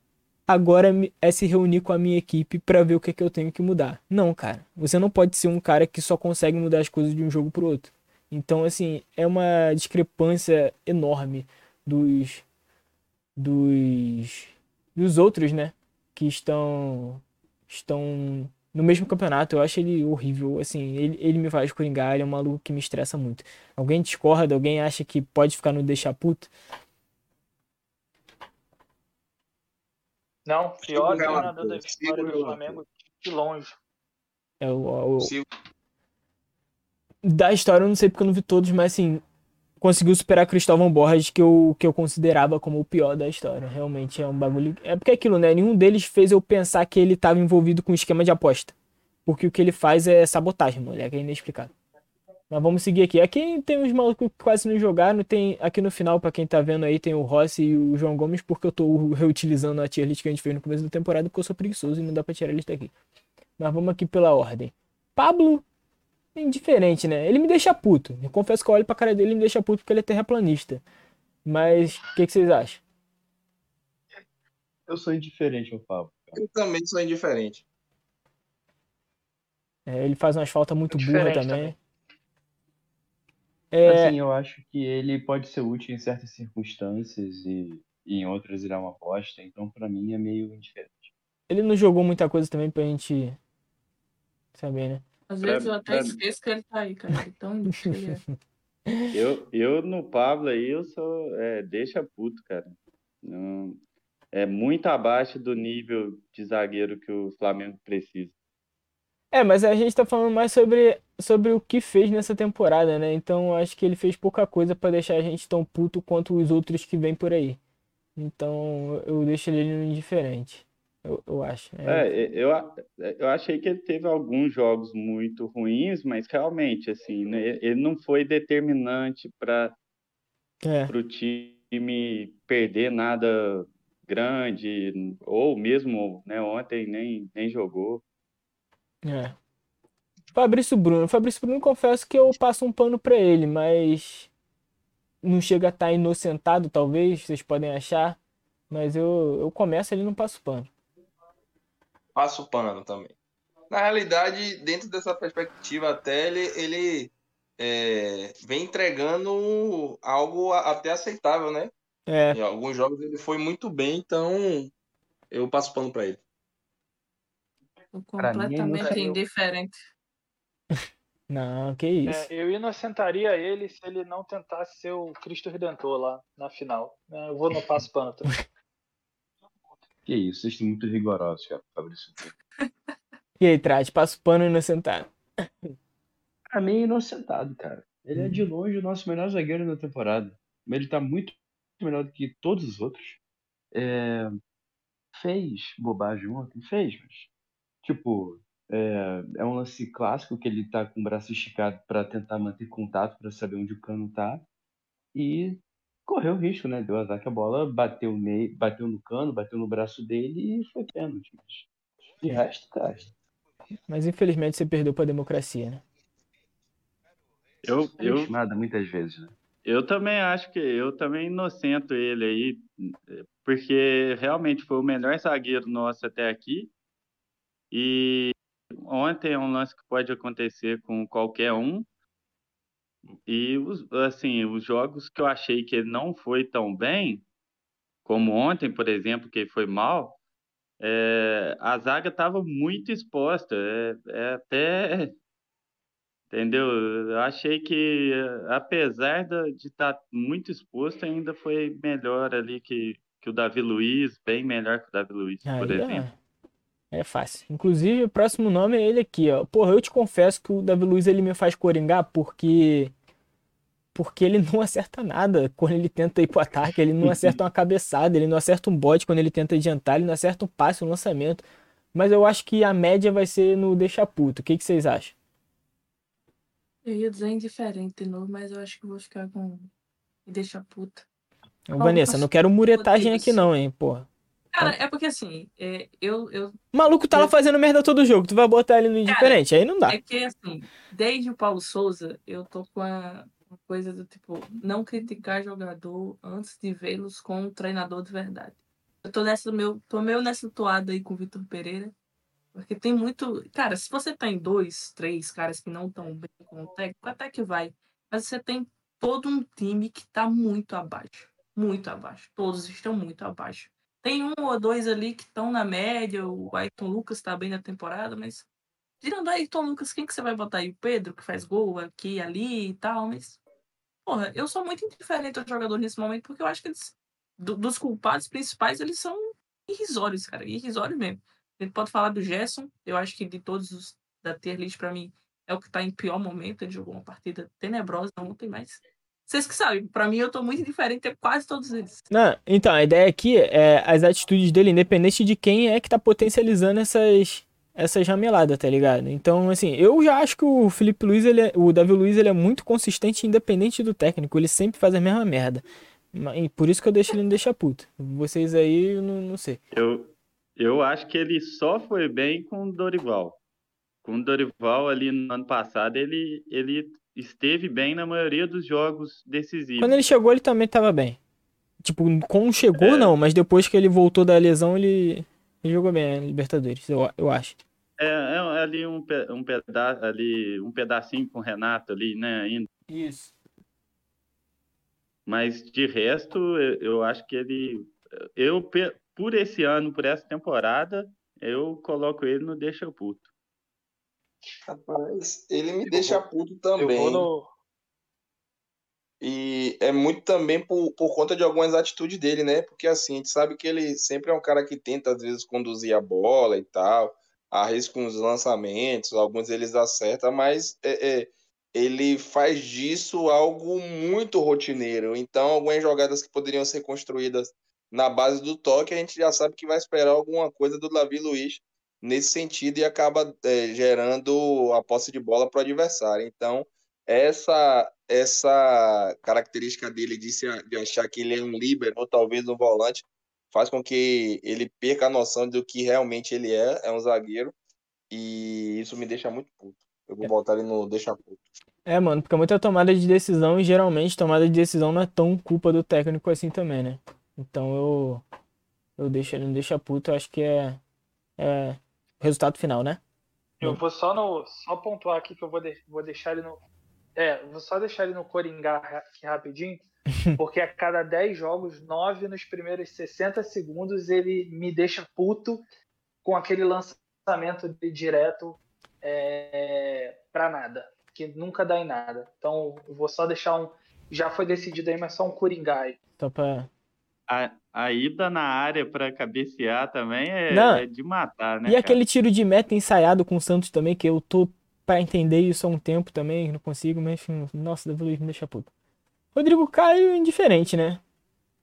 agora é se reunir com a minha equipe para ver o que, é que eu tenho que mudar. Não, cara. Você não pode ser um cara que só consegue mudar as coisas de um jogo pro outro. Então, assim, é uma discrepância enorme dos dos dos outros, né, que estão estão no mesmo campeonato. Eu acho ele horrível, assim, ele, ele me faz coringar, ele é um maluco que me estressa muito. Alguém discorda, alguém acha que pode ficar no deixar puto? Não, pior treinador da história do Flamengo de longe. É o, o... Da história eu não sei porque eu não vi todos, mas assim, conseguiu superar Cristóvão Borges, que eu, que eu considerava como o pior da história. Realmente é um bagulho. É porque é aquilo, né? Nenhum deles fez eu pensar que ele estava envolvido com esquema de aposta. Porque o que ele faz é sabotagem, moleque, é inexplicável. Mas vamos seguir aqui. Aqui tem uns malucos que quase não jogaram. Tem aqui no final, para quem tá vendo aí, tem o Rossi e o João Gomes, porque eu tô reutilizando a tier list que a gente fez no começo da temporada, porque eu sou preguiçoso e não dá pra tirar a lista aqui. Mas vamos aqui pela ordem. Pablo, indiferente, né? Ele me deixa puto. Eu confesso que eu olho pra cara dele e me deixa puto porque ele é terraplanista. Mas o que, que, vocês acham? Eu sou indiferente ao Pablo. Eu também sou indiferente. É, ele faz umas faltas muito burras também. também. É... Assim, eu acho que ele pode ser útil em certas circunstâncias e, e em outras ele é uma bosta, então para mim é meio indiferente. Ele não jogou muita coisa também pra gente saber, né? Às vezes eu até esqueço que ele tá aí, cara. Então, eu, eu no Pablo aí, eu sou. É, deixa puto, cara. Não, é muito abaixo do nível de zagueiro que o Flamengo precisa. É, mas a gente tá falando mais sobre, sobre o que fez nessa temporada, né? Então acho que ele fez pouca coisa para deixar a gente tão puto quanto os outros que vêm por aí. Então eu deixo ele indiferente. Eu, eu acho. É, é eu, eu achei que ele teve alguns jogos muito ruins, mas realmente, assim, né, ele não foi determinante para é. o time perder nada grande, ou mesmo né, ontem nem, nem jogou. É. Fabrício Bruno. Fabrício Bruno, confesso que eu passo um pano para ele, mas não chega a estar tá inocentado, talvez, vocês podem achar. Mas eu, eu começo ele não passo pano. Passo pano também. Na realidade, dentro dessa perspectiva, até ele, ele é, vem entregando algo até aceitável, né? É, Em alguns jogos ele foi muito bem, então eu passo pano pra ele. Mim, completamente indiferente. não, que isso. É, eu inocentaria ele se ele não tentasse ser o Cristo Redentor lá na final. É, Eu vou no passo pano também. Que isso, vocês estão muito rigorosos, cara, Fabrício. E aí, Trate, passa o pano inocentado. Pra mim, é inocentado, cara. Ele é de longe o nosso melhor zagueiro da temporada. Ele tá muito melhor do que todos os outros. É, Fez bobagem ontem? Fez, mas. Tipo, é, é um lance clássico que ele tá com o braço esticado pra tentar manter contato, pra saber onde o cano tá. E correu o risco, né? Deu azar que a bola bateu, ne... bateu no cano, bateu no braço dele e foi pênalti. De resto, cara. Mas infelizmente você perdeu pra democracia, né? Eu, eu, Estimada muitas vezes, né? eu também acho que eu também inocento ele aí, porque realmente foi o melhor zagueiro nosso até aqui. E ontem é um lance que pode acontecer com qualquer um. E os, assim, os jogos que eu achei que ele não foi tão bem, como ontem, por exemplo, que ele foi mal, é, a zaga estava muito exposta. É, é até. Entendeu? Eu achei que, apesar de estar muito exposto, ainda foi melhor ali que, que o Davi Luiz, bem melhor que o Davi Luiz, por Aí exemplo. É, fácil. Inclusive, o próximo nome é ele aqui, ó. Porra, eu te confesso que o Davi Luiz ele me faz coringar porque porque ele não acerta nada quando ele tenta ir pro ataque, ele não acerta uma cabeçada, ele não acerta um bote quando ele tenta adiantar, ele não acerta um passe, um lançamento. Mas eu acho que a média vai ser no deixa puto. O que que vocês acham? Eu ia dizer indiferente de novo, mas eu acho que vou ficar com. Deixa puta. Ô, Vanessa, não quero muretagem aqui não, hein, porra. Cara, é porque assim, é, eu, eu. O maluco tá lá fazendo merda todo jogo, tu vai botar ele no indiferente, aí não dá. É que assim, desde o Paulo Souza, eu tô com a coisa do tipo, não criticar jogador antes de vê-los com um treinador de verdade. Eu tô nessa meu, tô meio nessa toada aí com o Vitor Pereira. Porque tem muito. Cara, se você tem dois, três caras que não estão bem com o técnico, até que vai. Mas você tem todo um time que tá muito abaixo. Muito abaixo. Todos estão muito abaixo. Tem um ou dois ali que estão na média. O Ayrton Lucas tá bem na temporada, mas. Tirando o Ayrton Lucas, quem que você vai botar aí? O Pedro, que faz gol aqui ali e tal, mas. Porra, eu sou muito indiferente ao jogador nesse momento, porque eu acho que eles. do- dos culpados principais, eles são irrisórios, cara. Irrisórios mesmo. A gente pode falar do Gerson. Eu acho que de todos os da tier list, pra mim, é o que tá em pior momento. Ele jogou uma partida tenebrosa ontem, mas. Vocês que sabem, pra mim eu tô muito indiferente a quase todos eles. Não, então, a ideia aqui é as atitudes dele, independente de quem é que tá potencializando essas, essas rameladas, tá ligado? Então, assim, eu já acho que o Felipe Luiz, ele é- o Davi Luiz, ele é muito consistente independente do técnico. Ele sempre faz a mesma merda. E Por isso que eu deixo ele no deixa puto. Vocês aí, eu não, não sei. Eu, eu acho que ele só foi bem com o Dorival. Com o Dorival ali no ano passado, ele, ele esteve bem na maioria dos jogos decisivos. Quando ele chegou, ele também tava bem. Tipo, como chegou, É. não, mas depois que ele voltou da lesão, ele, ele jogou bem na Libertadores, eu, eu acho. É, é ali um, um, peda ali um pedacinho com o Renato ali, né, ainda. Isso. Mas de resto, eu, eu acho que ele. Eu, por esse ano, por essa temporada, eu coloco ele no Deixa Puto. Rapaz, ele me Eu deixa vou- puto também. no. E é muito também por, por conta de algumas atitudes dele, né? Porque assim, a gente sabe que ele sempre é um cara que tenta, às vezes, conduzir a bola e tal, arrisca uns lançamentos, alguns eles acertam, mas é, é, ele faz disso algo muito rotineiro. Então, algumas jogadas que poderiam ser construídas na base do toque, a gente já sabe que vai esperar alguma coisa do Davi Luiz nesse sentido e acaba é, gerando a posse de bola para o adversário. Então, essa essa característica dele de, se, de achar que ele é um líbero ou talvez um volante faz com que ele perca a noção do que realmente ele é, é um zagueiro, e isso me deixa muito puto. Eu vou botar ele no deixa puto. É, mano, porque é muita tomada de decisão e geralmente tomada de decisão não é tão culpa do técnico assim também, né? Então eu eu deixo ele no deixa puto, eu acho que é é resultado final, né? Eu vou só no. Só pontuar aqui que eu vou, de- vou deixar ele no É, vou só deixar ele no Coringá aqui rapidinho, porque a cada 10 jogos, 9 nos primeiros 60 segundos, ele me deixa puto com aquele lançamento de direto é, pra nada, que nunca dá em nada. Então, eu vou só deixar um. Já foi decidido aí, mas só um Coringá aí. Só pra. A, a ida na área pra cabecear também é, Não. é de matar, né? E cara? aquele tiro de meta ensaiado com o Santos também, que eu tô pra entender isso há um tempo também, não consigo, mas enfim, nossa, Davi Luiz me deixa puto. Rodrigo Caio, indiferente, né?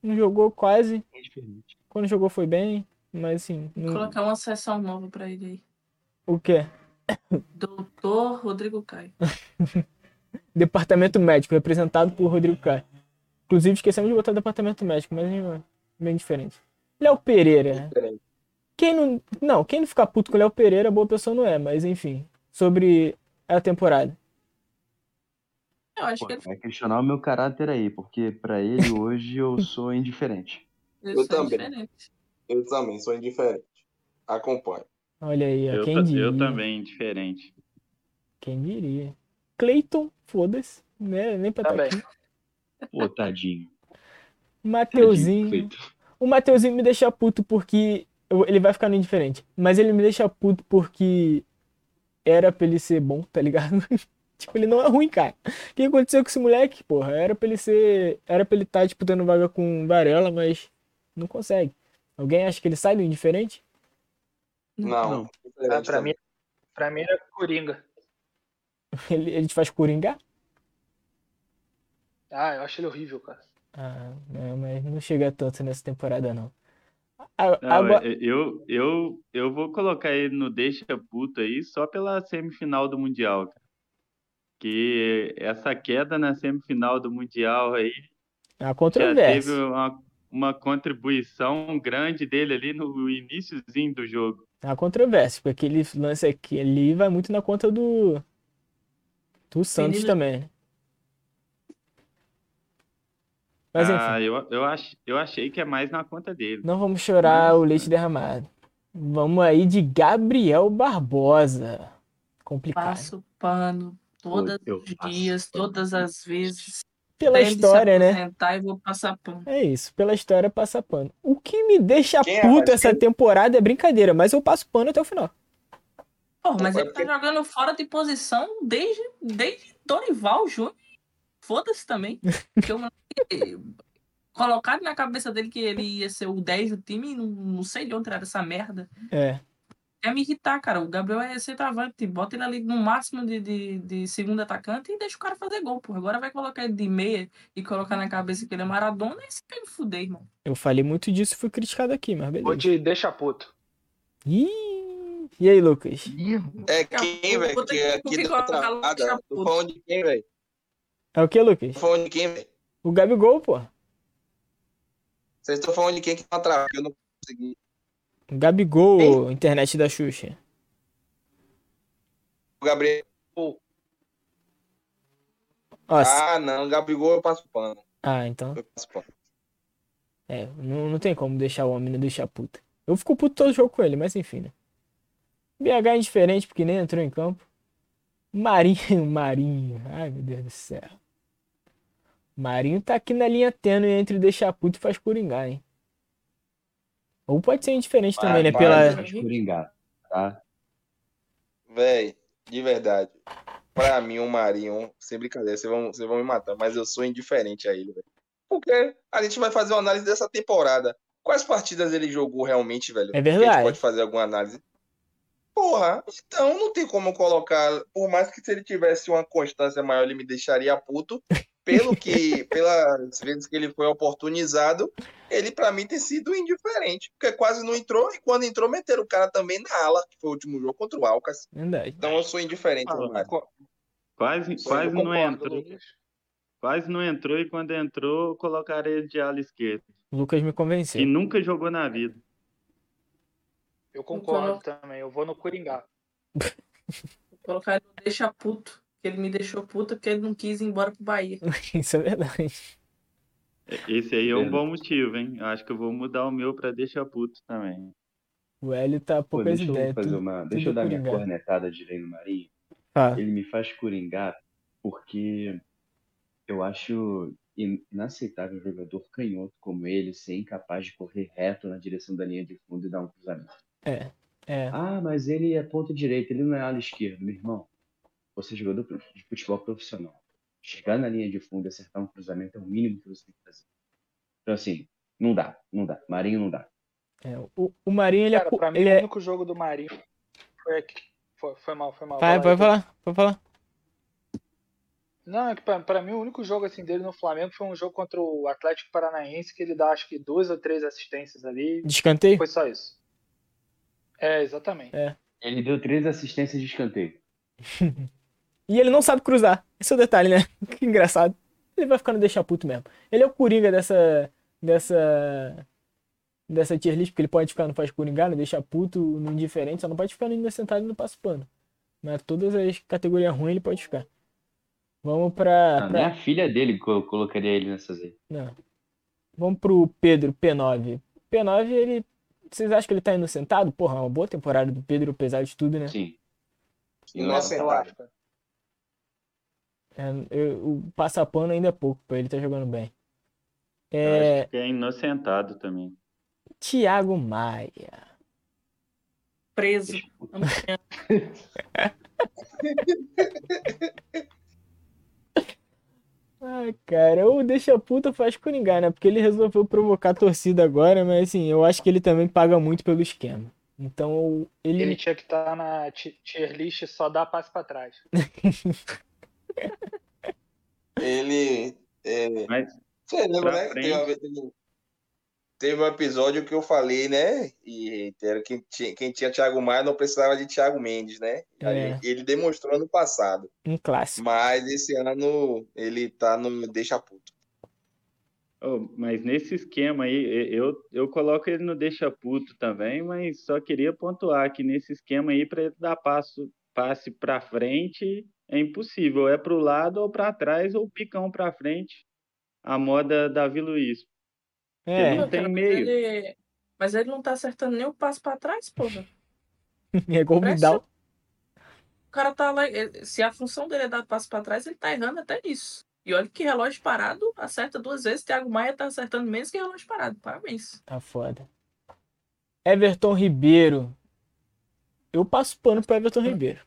Não jogou quase, É diferente. quando jogou foi bem, mas assim, não- Colocar uma sessão nova pra ele aí. o quê? Doutor Rodrigo Caio. Departamento médico, representado por Rodrigo Caio. Inclusive, esquecemos de botar departamento médico, mas é bem diferente. Léo Pereira, né? Quem não. Não, quem não ficar puto com o Léo Pereira, boa pessoa não é, mas enfim. Sobre a temporada. Eu acho Pô, que ele vai questionar o meu caráter aí, porque pra ele hoje eu sou indiferente. Eu isso aí também. diferente. Eu também sou indiferente. Acompanho. Olha aí, ó, Eu, quem diria. eu também, diferente. Quem diria. Cleiton, foda-se, né? Nem pra estar Também. aqui. Pô, tadinho. Mateuzinho. Tadinho. O Mateuzinho me deixa puto porque. Ele vai ficar no indiferente. Mas ele me deixa puto porque era pra ele ser bom, tá ligado? tipo, ele não é ruim, cara. O que aconteceu com esse moleque, porra? Era pra ele ser. Era pra ele estar disputando vaga com Varela, mas não consegue. Alguém acha que ele sai do indiferente? Não. Não. Ah, pra, mim, pra mim era Coringa. Ele, ele te faz coringar? Ah, eu acho ele horrível, cara. Ah, não, mas não chega tanto nessa temporada, não. A- Não, é- eu, eu, eu vou colocar ele no deixa puto aí só pela semifinal do Mundial, cara. Que essa queda na semifinal do Mundial aí há já controvérsia. teve uma, uma contribuição grande dele ali no iníciozinho do jogo. Há controvérsia, porque aquele lance aqui ali vai muito na conta do. Do Santos Menino- também, né? Mas enfim, Ah, eu, eu, ach, eu achei que é mais na conta dele. não vamos chorar o leite derramado. Vamos aí de Gabriel Barbosa. Complicado. Passo pano todos os dias, pano. todas as vezes. Pela história, né? eu vou passar pano. É isso, pela história passa pano. O que me deixa Quem é puto mais? essa temporada é brincadeira, mas eu passo pano até o final. Pô, mas É ele tá jogando fora de posição desde, desde Dorival Júnior. Foda-se também. Porque o moleque, colocado na cabeça dele que ele ia ser o 10 do time, não, não sei de onde era essa merda. É. Quer me irritar, cara. O Gabriel é centroavante. Bota ele ali no máximo de, de, de segundo atacante e deixa o cara fazer gol, porra. Agora vai colocar ele de meia e colocar na cabeça que ele é Maradona e se quer me fuder, irmão. Eu falei muito disso e fui criticado aqui, mas Vou beleza. te deixar puto. Ih, e aí, Lucas? É quem, eu velho? vou Que que- aqui vou ter que deu colocar o Lucas travada. na Tô falando de quem, velho? É o que, Lucas? Falando de quem, velho? O Gabigol, pô. Vocês estão falando de quem que tá travado? Eu não consegui. O Gabigol, internet da Xuxa. O Gabriel. Se- Ah, não. Gabigol eu passo pano. ah, então. Eu passo pano. É, não, não tem como deixar o homem não deixar puta. Eu fico puto todo jogo com ele, mas enfim, né? BH é indiferente porque nem entrou em campo. Marinho, Marinho. Ai, meu Deus do céu. Marinho tá aqui na linha tênue entre deixar puto e faz coringar, hein? Ou pode ser indiferente também, né? Pela... Faz coringar, tá? Véi, de verdade. Pra mim, o Marinho, sem brincadeira, vocês vão, vocês vão me matar, mas eu sou indiferente a ele, velho. Porque a gente vai fazer uma análise dessa temporada. Quais partidas ele jogou realmente, velho? É Que a verdade. gente pode fazer alguma análise. Porra, então não tem como colocar. Por mais que se ele tivesse uma constância maior, ele me deixaria puto. Pelo que, pelas vezes que ele foi oportunizado, ele pra mim tem sido indiferente. Porque quase não entrou, e quando entrou, meteram o cara também na ala, que foi o último jogo contra o Alcas. Verdade. Então eu sou indiferente Ah, Quase, quase não entrou. Quase não entrou e quando entrou, colocaram ele de ala esquerda. O Lucas me convenceu. nunca jogou na vida. Eu concordo também. Eu vou no Coringá. Vou colocar ele no deixa puto. Que ele me deixou puto porque ele não quis ir embora pro Bahia. Isso é verdade. Esse aí é um bom motivo, hein? Eu acho que eu vou mudar o meu pra deixa puto também. O Hélio tá Pô, poucas deixa eu fazer uma. tudo Deixa eu dar minha cornetada de Lei no Marinho. Ah, Ele me faz coringar porque eu acho in- inaceitável um jogador canhoto como ele ser incapaz de correr reto na direção da linha de fundo e dar um cruzamento. É, é. Ah, mas ele é ponta direita, ele não é ala esquerda, meu irmão. Você é jogador de futebol profissional. Chegar na linha de fundo e acertar um cruzamento é o mínimo que você tem que fazer. Então, assim, não dá, não dá. Marinho não dá. é. O, o Marinho, ele é. Cara, cu- pra mim, ele o é... único jogo do Marinho foi aqui. Foi, foi mal, foi mal. Vai, Vai vai falar, vai falar. Não, é que pra, pra mim o único jogo assim dele no Flamengo foi um jogo contra o Atlético Paranaense que ele dá acho que duas ou três assistências ali. De escanteio? Foi só isso. É, exatamente. É. Ele deu três assistências de escanteio. E ele não sabe cruzar. Esse é o detalhe, né? Que engraçado. Ele vai ficar no deixa puto mesmo. Ele é o Coringa dessa. dessa. dessa tier list, porque ele pode ficar no faz Coringa, no deixa puto, no indiferente, só não pode ficar no inocentado e no passo pano. Mas todas as categorias ruins ele pode ficar. Vamos pra. Não, pra- nem a filha dele que eu colocaria ele nessas aí. Não. Vamos pro Pedro, P9. P9, ele. Vocês acham que ele tá inocentado? Porra, é uma boa temporada do Pedro, apesar de tudo, né? Sim. Eu Inocentado. acho, cara. É, eu- o passapano ainda é pouco pra ele tá jogando bem. Eu É, acho que é inocentado também. Thiago Maia. Preso. Ah, cara, o deixa puta faz Coringá, né? Porque ele resolveu provocar a torcida agora, mas assim, eu acho que ele também paga muito pelo esquema. Então, ele. Ele tinha que estar na ti- tier list só dar passe pra trás. Ele. É, Mas você lembra, né? que Teve, uma teve- teve um episódio que eu falei, né? E era quem tinha, quem tinha Thiago Maia não precisava de Thiago Mendes, né? Aí É. Ele demonstrou no passado. Um clássico. Mas esse ano ele tá no Deixa Puto. Oh, mas nesse esquema aí, e- eu, eu coloco ele no deixa puto também, mas só queria pontuar que nesse esquema aí, para ele dar passo, passe para frente, é impossível. É para o lado ou para trás, ou picão para frente. A moda Davi Luiz. É, não tem meio. ele- Mas ele não tá acertando nem o passo pra trás, porra. é igual o Vidal. O cara tá lá. ele- Se a função dele é dar passo pra trás, ele tá errando até nisso. E olha que relógio parado acerta duas vezes. Thiago Maia tá acertando menos que relógio parado. Parabéns. Tá foda. Everton Ribeiro. Eu passo pano pro Everton Ribeiro.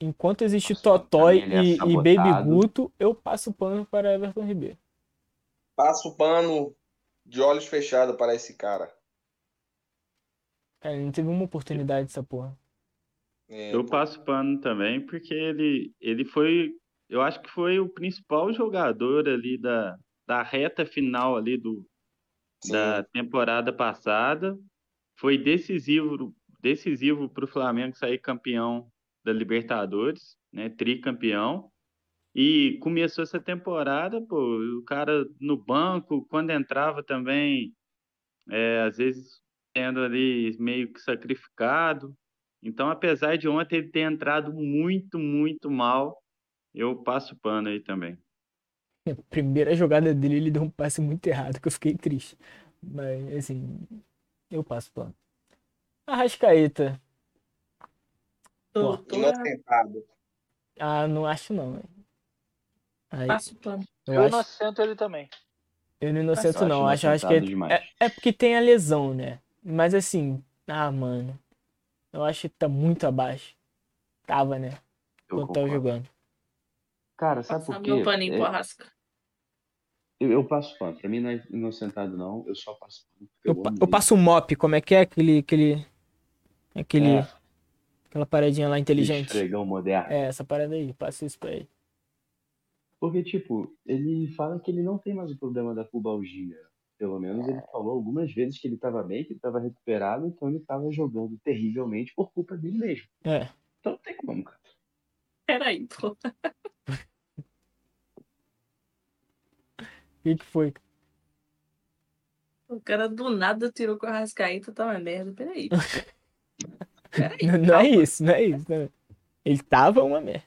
Enquanto existe Nossa, Totói é e, e Baby. Guto, eu passo pano para Everton Ribeiro. Passa o pano de olhos fechados para esse cara. Cara, ele não teve uma oportunidade dessa porra. É, Eu passo pano também, porque ele, ele foi, eu acho que foi o principal jogador ali da, da reta final ali do, sim. da temporada passada. Foi decisivo decisivo para o Flamengo sair campeão da Libertadores, né, tricampeão. E começou essa temporada, pô, o cara no banco, quando entrava também, é, às vezes sendo ali meio que sacrificado. Então, apesar de ontem ele ter entrado muito, muito mal, eu passo pano aí também. A primeira jogada dele, ele deu um passe muito errado, que eu fiquei triste. Mas, assim, eu passo pano. Arrascaeta. Pô, Doutor, Inocentado. Ah, não acho não. Aí, passo pano. eu Eu acho, inocento ele também. eu não inocento Eu não. acho Acho, acho que é, é porque tem a lesão, né? Mas assim, ah, mano. Eu acho que tá muito abaixo. Tava, né? Eu Quando tava jogando. Cara, sabe Passar por quê? meu paninho pro É, Arrasca. eu, eu passo pano. Pra mim não é inocentado, não. Eu só passo pano. Eu, Eu, pa- eu passo o mop, como é que é aquele. aquele. aquele É. Aquela paradinha lá inteligente. Esfregão moderno. É, essa parada aí, passo isso pra ele. Porque, tipo, ele fala que ele não tem mais o problema da pubalgia. Pelo menos ele falou algumas vezes que ele tava bem, que ele tava recuperado, então ele tava jogando terrivelmente por culpa dele mesmo. É. Então não tem como, cara. Peraí, pô. O que, que foi? O cara do nada tirou com a Arrascaeta, tá uma merda. Peraí. Peraí. Não, não é isso, não é isso. não é. Ele tava uma merda.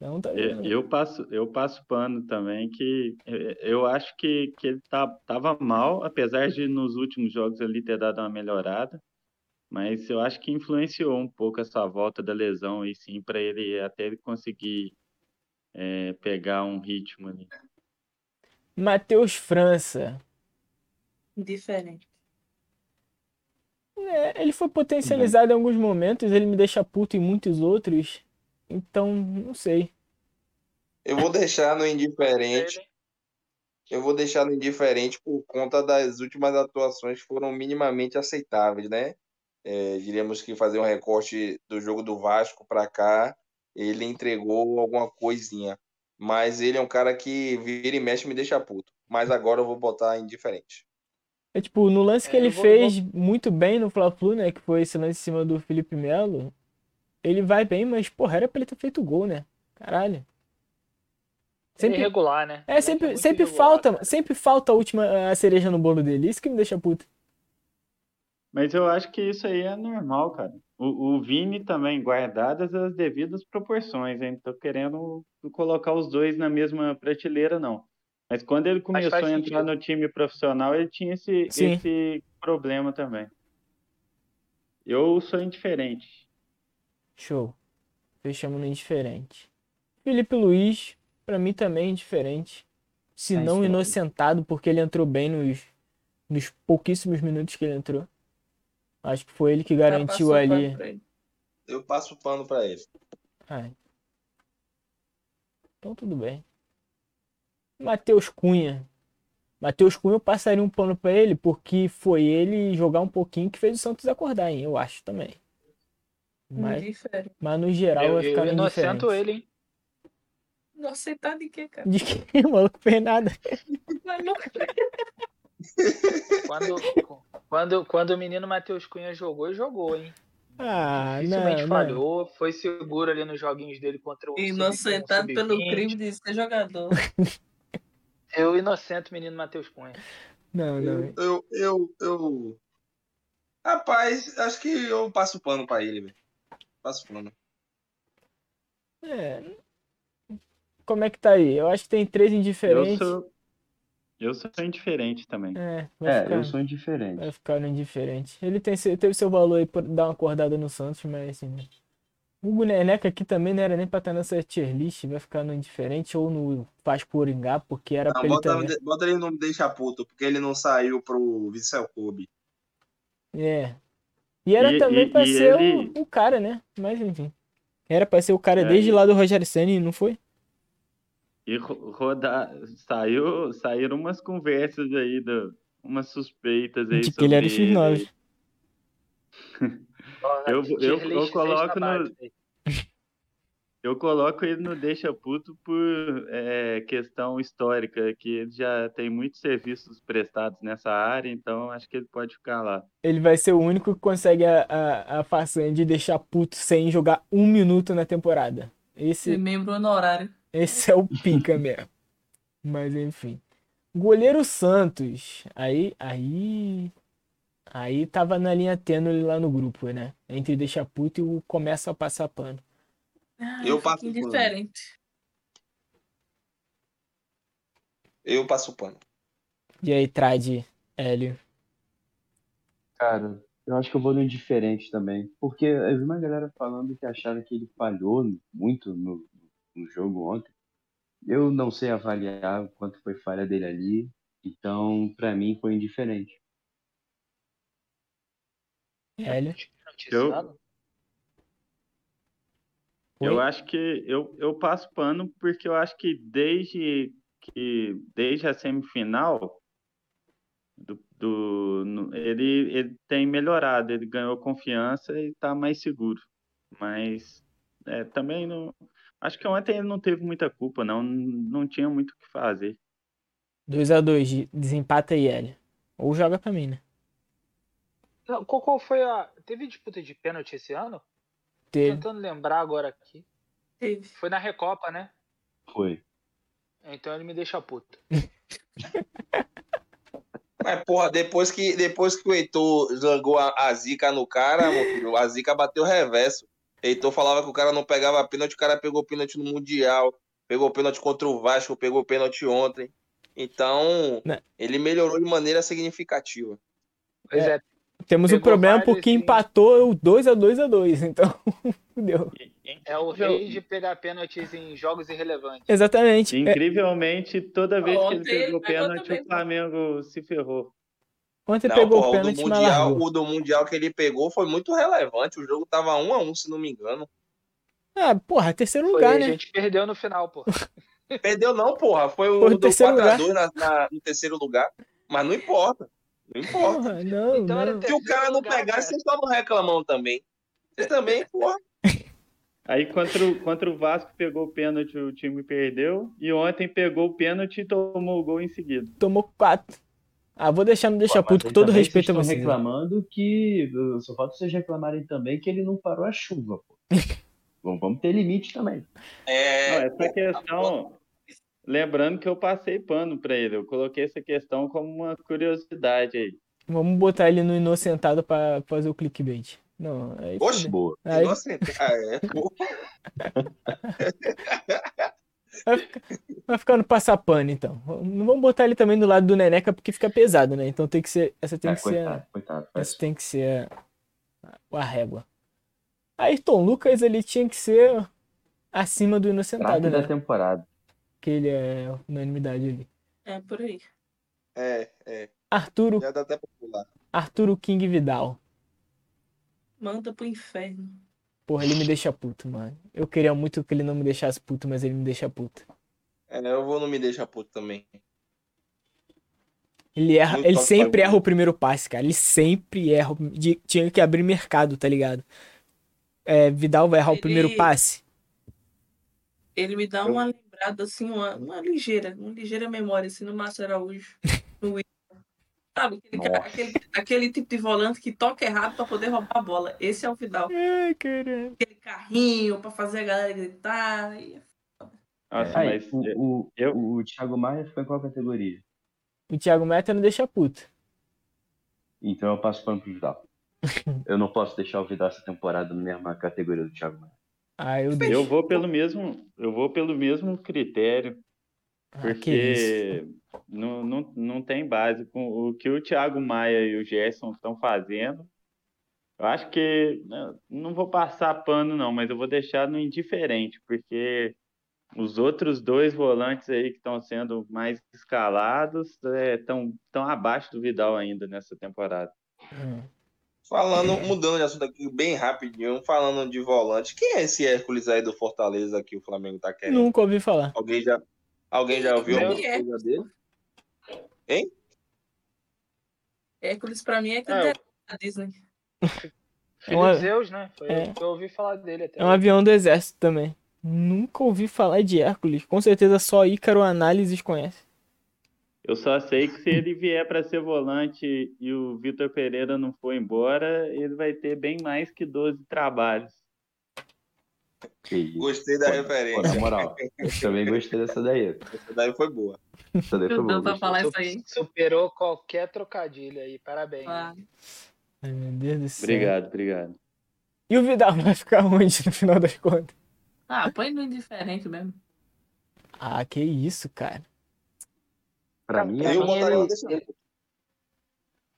Não tá Eu, eu passo, eu passo pano também, que eu, eu acho que, que ele tá, tava mal, apesar de nos últimos jogos ali ter dado uma melhorada. Mas eu acho que influenciou um pouco essa volta da lesão e sim para ele até ele conseguir é, pegar um ritmo ali. Matheus França. Diferente. É, ele foi potencializado em alguns momentos, ele me deixa puto em muitos outros. Então, não sei. Eu vou deixar no indiferente. Eu vou deixar no indiferente por conta das últimas atuações que foram minimamente aceitáveis, né? É, diríamos que fazer um recorte do jogo do Vasco para cá, ele entregou alguma coisinha. Mas ele é um cara que vira e mexe e me deixa puto. Mas agora eu vou botar indiferente. É tipo, no lance que É, ele vou- fez muito bem no Fla-Flu, né? Que foi esse lance em cima do Felipe Melo. Ele vai bem, mas, porra, era pra ele ter feito gol, né? Caralho. Sempre, Sempre, irregular, né? é, sempre, muito sempre irregular, falta, cara. sempre falta a última a cereja no bolo dele. Isso que me deixa puto. Mas eu acho que isso aí é normal, cara. O, o Vini também, guardadas as devidas proporções, hein? Tô querendo colocar os dois na mesma prateleira, não. Mas quando ele começou a entrar sentido. no time profissional, ele tinha esse, Sim. esse problema também. Eu sou indiferente. Show. Fechamos no indiferente. Felipe Luiz, pra mim também é indiferente. Se É não indiferente. inocentado, porque ele entrou bem nos, nos pouquíssimos minutos que ele entrou. Acho que foi ele que garantiu ali. Eu passo o pano para ele. Ai. Então tudo bem. Matheus Cunha. Matheus Cunha eu passaria um pano pra ele porque foi ele jogar um pouquinho que fez o Santos acordar, hein? Eu acho também. Mas, mas no geral Eu, vai ficar eu no inocento ele, hein? Não aceitar de quê, cara? De que o maluco fez nada? Não- Quando, quando, quando o menino Matheus Cunha jogou, ele jogou, hein? Ah, Dificilmente não, não. falhou, foi seguro ali nos joguinhos dele contra o Inocentado sub-21, pelo sub-20. crime de ser jogador. Eu inocento o menino Matheus Cunha. Não, não. Eu, eu, eu. Rapaz, acho que eu passo o pano para ele, velho. Passo o pano. É. Como é que tá aí? Eu acho que tem três Eu indiferentes. sou, eu sou indiferente também. É, É, ficar, eu sou indiferente. vai ficar no indiferente. Ele tem, teve seu valor aí por dar uma acordada no Santos, mas assim. O Neneca aqui também não era nem pra estar nessa tier list, vai ficar no indiferente ou no faz Coringá, porque era pra Não, ele bota, também. bota ele no Deixa Puto, porque ele não saiu pro Vissel Kobe. É. E era E- também e- pra e ser o- ele- o, cara, né? Mas enfim. Era pra ser o cara É, desde e- lá do Rogério Ceni, não foi? E ro- rodar, saiu, saíram umas conversas aí, do, umas suspeitas aí De que ele era o sobre ele X9. Eu- eu- eu coloco no-. Eu coloco ele no Deixa Puto por é, questão histórica, que ele já tem muitos serviços prestados nessa área, então acho que ele pode ficar lá. Ele vai ser o único que consegue a, a, a façanha de deixar puto sem jogar um minuto na temporada. Esse, membro honorário. esse é o pica mesmo. Mas enfim. Goleiro Santos. Aí, aí. Aí tava na linha tênue lá no grupo, né? Entre deixar puto e o começa a passar pano. Ah, Eu passo pano. indiferente. Eu passo o pano. E aí, Trad, Hélio. Cara, eu acho que eu vou no indiferente também. Porque eu vi uma galera falando que achava que ele falhou muito no, no jogo ontem. Eu não sei avaliar o quanto foi falha dele ali. Então, pra mim, foi indiferente. Hélio. Eu Oi? acho que eu, eu passo pano porque eu acho que desde que desde a semifinal do, do no- ele, ele tem melhorado, ele ganhou confiança e está mais seguro. Mas é, também não acho que ontem ele não teve muita culpa, não, não tinha muito o que fazer. 2x2, desempata aí, Hélio. Ou joga pra mim, né? Não, Qual, qual foi a. Teve disputa de pênalti esse ano? Tô Teve. tentando lembrar agora aqui. Teve. Foi na Recopa, né? Foi. Então ele me deixa puto. Mas, porra, depois que, depois que o Heitor jogou a, a zica no cara, meu filho, a zica bateu reverso. Heitor falava que o cara não pegava pênalti, o cara pegou pênalti no Mundial, pegou pênalti contra o Vasco, pegou pênalti ontem. Então, Né. ele melhorou de maneira significativa. Pois é, temos um Pegou problema vários, porque sim. empatou o 2 a 2 a 2 então fudeu. É o rei de pegar pênaltis em jogos irrelevantes. Exatamente. É, Incrivelmente, toda vez que ele Ontem pegou pênalti, o Flamengo se ferrou. ontem Não, pegou pô, o o do pênalti, mas mundial, o do mundial que ele pegou foi muito relevante. O jogo tava um a um, se não me engano. Ah, porra, terceiro Foi, lugar, a né? gente perdeu no final, pô. Perdeu não, porra. Foi o Foi no do terceiro 4x2 na- na- no terceiro lugar. Mas não importa. Não importa. Porra, não, Então não. ter- Se o cara não lugar, pegar, cara. vocês só não reclamam também. Vocês também, porra. Aí contra o, contra o Vasco pegou o pênalti, o time perdeu. E ontem pegou o pênalti e tomou o gol em seguida. Tomou quatro. Ah, vou deixar, não deixar Pô, puto, com todo respeito a vocês vocês. estão reclamando que. Só falta vocês reclamarem também que ele não parou a chuva, pô. Vamos, vamos ter limite também. É, Não, essa questão. Lembrando que eu passei pano pra ele. Eu coloquei essa questão como uma curiosidade aí. Vamos botar ele no inocentado pra fazer o clickbait. Não, aí Oxe. Boa. Aí inocente. Ah, é, pô. vai, ficar, vai ficar no passapano, então. Não vamos botar ele também do lado do Neneca porque fica pesado, né? Então tem que ser. Essa tem Ah, que ser. coitado, coitado. faz Essa tem que ser a, a régua. Ayrton Lucas, ele tinha que ser acima do inocentado, craque da né? temporada. Que ele é unanimidade ali. É por aí. É, é. Arturo, Já dá até pra pular. Arturo King Vidal. Manda pro inferno. Porra, ele me deixa puto, mano. Eu queria muito que ele não me deixasse puto, mas ele me deixa puto. É, eu vou não me deixar puto também. Ele erra, Muito ele sempre erra o primeiro passe, cara. Ele sempre erra. o- de- tinha que abrir mercado, tá ligado? É, Vidal vai errar o Ele- primeiro passe. Ele me dá uma assim, uma, uma ligeira, uma ligeira memória, assim, no Márcio Araújo. No. Sabe? Aquele, cara- Nossa. aquele, aquele tipo de volante que toca errado pra poder roubar a bola. Esse é o Vidal. Ai. Aquele carrinho pra fazer a galera gritar. E... Nossa, Aí, mas o, o, eu- o Thiago Maia ficou em qual categoria? O Thiago Meta não deixa puto. Então eu passo pano pro Vidal. Eu não posso deixar o Vidal essa temporada na mesma categoria do Thiago Maia. Ah, eu eu vou pelo mesmo, eu vou pelo mesmo critério. Ah. Porque não, não, não tem base com o que o Thiago Maia e o Gerson estão fazendo. Eu acho que né, não vou passar pano, não, mas eu vou deixar no indiferente, porque os outros dois volantes aí que estão sendo mais escalados estão tão abaixo do Vidal ainda nessa temporada. Hum. Falando, mudando de assunto aqui bem rapidinho, falando de volante, quem é esse Hércules aí do Fortaleza que o Flamengo tá querendo? Nunca ouvi falar. Alguém já, alguém já ouviu alguma é? coisa dele? Hércules, pra mim, é que É, é, da Disney. Filho uma- de Zeus, né? Foi é. eu ouvi falar dele até. É um avião do exército também. Nunca ouvi falar de Hércules. Com certeza só Ícaro Análises conhece. Eu só sei que se ele vier para ser volante e o Vitor Pereira não for embora, ele vai ter bem mais que 12 trabalhos. Gostei da Pô, Pô, na referência. moral, eu também gostei dessa daí. Essa daí foi boa. Essa daí foi Não boa. pra falar isso aí. Superou qualquer trocadilho aí. Parabéns. Ah, Ai, meu Deus do céu. Obrigado, obrigado. E o Vidal vai ficar onde no final das contas? Ah, põe no indiferente mesmo. Ah, que isso, cara. Pra mim, Pra é Eu mim, botaria ele-.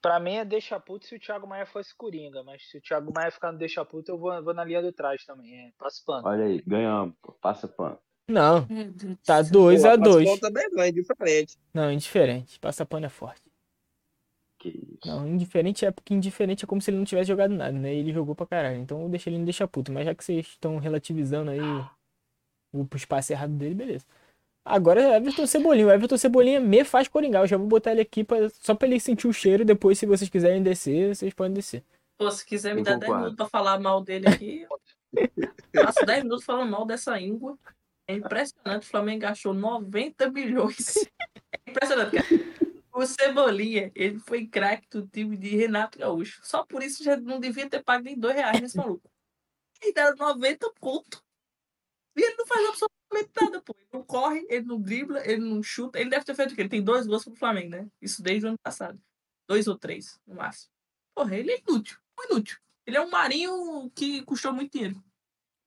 Pra mim é deixa puto se o Thiago Maia fosse Coringa, mas se o Thiago Maia ficar no deixa puto, eu vou, vou na linha do trás também. É, passo pano. Olha aí, ganhamos, passa pano. Não, tá céu. 2 Pô, a a 2 conta também não é diferente. Não, indiferente. Passa pano é forte. Que isso. Não, indiferente é porque indiferente é como se ele não tivesse jogado nada, né? Ele jogou pra caralho. Então eu deixei ele no deixa puto. Mas já que vocês estão relativizando aí o espaço errado dele, beleza. Agora é Everton Cebolinha. O Everton Cebolinha me faz coringar. Eu já vou botar ele aqui pra, só pra ele sentir o cheiro. Depois, se vocês quiserem descer, vocês podem descer. Pô, se quiser me Eu dar 10 concordo. minutos pra falar mal dele aqui, eu passo 10 minutos falando mal dessa íngua. É impressionante, o Flamengo gastou 90 milhões. É impressionante, cara. O Cebolinha, ele foi craque do time de Renato Gaúcho. Só por isso já não devia ter pago nem 2 reais nesse maluco. Ele dá 90 pontos. E ele não faz absolutamente nada, pô. Ele não corre, ele não dribla, ele não chuta. Ele deve ter feito o quê? Ele tem dois gols pro Flamengo, né? Isso desde o ano passado. Dois ou três, no máximo. Porra, ele é inútil. Inútil. Ele é um marinho que custou muito dinheiro.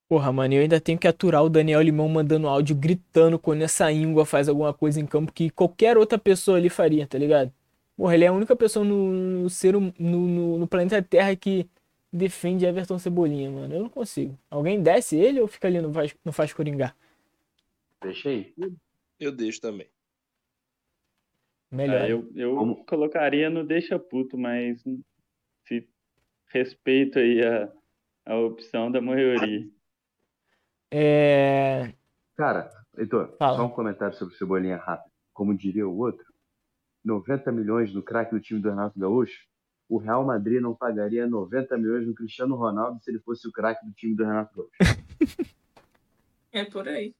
Porra, mano, eu ainda tenho que aturar o Daniel Limão mandando áudio gritando quando essa íngua faz alguma coisa em campo que qualquer outra pessoa ali faria, tá ligado? Porra, ele é a única pessoa no, no ser hum- no, no, no planeta Terra que defende Everton Cebolinha, mano. Eu não consigo. Alguém desce ele ou fica ali no faz, no faz coringar? Deixa aí. Eu deixo também. Melhor. Ah, eu eu Como- colocaria no deixa puto, mas se respeito aí a, a opção da maioria. É. Cara, Heitor, Fala. só um comentário sobre o Cebolinha rápido. Como diria o outro, 90 milhões no craque do time do Renato Gaúcho, o Real Madrid não pagaria 90 milhões no Cristiano Ronaldo se ele fosse o craque do time do Renato Gaúcho. É por aí.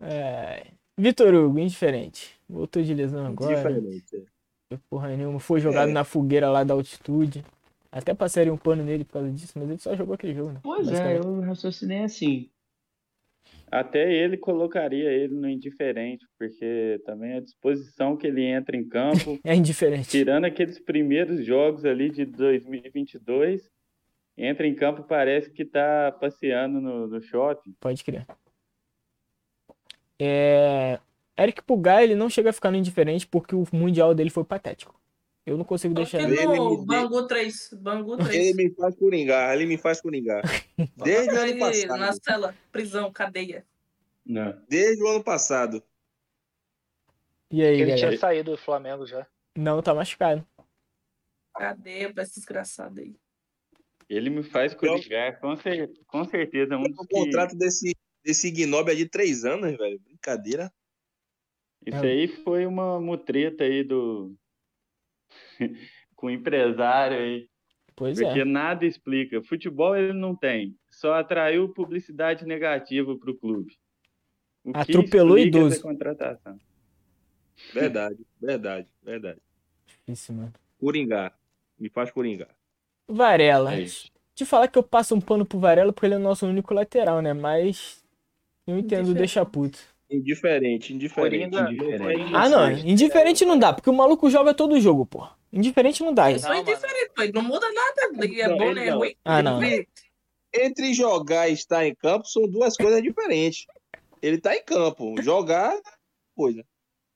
É... Vitor Hugo, indiferente. Voltou de lesão agora. Diferente. é. Porra nenhuma. Foi jogado É. na fogueira lá da altitude. Até passaria um pano nele por causa disso, mas ele só jogou aquele jogo, né? Pois é, eu raciocinei assim. Até ele colocaria ele no indiferente, porque também a disposição que ele entra em campo, É indiferente. tirando aqueles primeiros jogos ali de 2022, entra em campo parece que tá passeando no, no shopping. Pode crer. É... Eric Pugai, ele não chega a ficar no indiferente porque o mundial dele foi patético. Eu não consigo deixar Porque ele. Ele no me- Bangu 3. Bangu Ele 3. me faz coringar, ele me faz coringar. Desde o ano Ele passado. na cela, prisão, cadeia. Não. Desde o ano passado. E aí, Ele galera? tinha saído do Flamengo já. Não, tá machucado. Cadeia pra esse desgraçado aí. Ele me faz coringar, com, cer com certeza. Um dos O que... contrato desse, desse Ignob é de três anos, velho. Brincadeira. Isso aí foi uma mutreta aí do. com o empresário aí. Pois Porque é. nada explica. Futebol ele não tem. Só atraiu publicidade negativa para o clube. O Atropelou idoso. essa contratação. Verdade, verdade, verdade. Difícil, mano. Coringar. Me faz coringar. Varela. É. Te falar que eu passo um pano pro Varela porque ele é o nosso único lateral, né? Mas eu entendo, deixa puto. Indiferente, indiferente. Coringa, indiferente. Ah, não. Indiferente não dá, porque o maluco joga todo jogo, pô. Indiferente não dá. É isso. só Não, indiferente, pô. Ele não muda nada. Ele é Não, bom, ele né? É não. ruim. Ah, não. Entre jogar e estar em campo são duas coisas diferentes. Ele tá em campo. Jogar, coisa.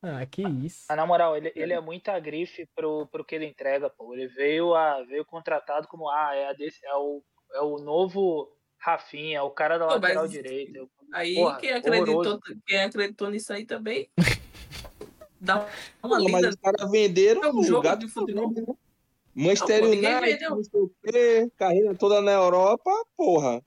Ah, que isso. Mas, na moral, ele, ele é muita grife pro, pro que ele entrega, pô. Ele veio, a, veio contratado como, ah, é, a desse, é, o, é o novo Rafinha, é o cara da lateral mas direita. Aí Porra, quem, acreditou, horroroso. quem acreditou nisso aí também dá uma Pô, mas os caras venderam É um o jogo de futebol. né? Manchester Não, United, não sei o quê, carreira toda na Europa, porra.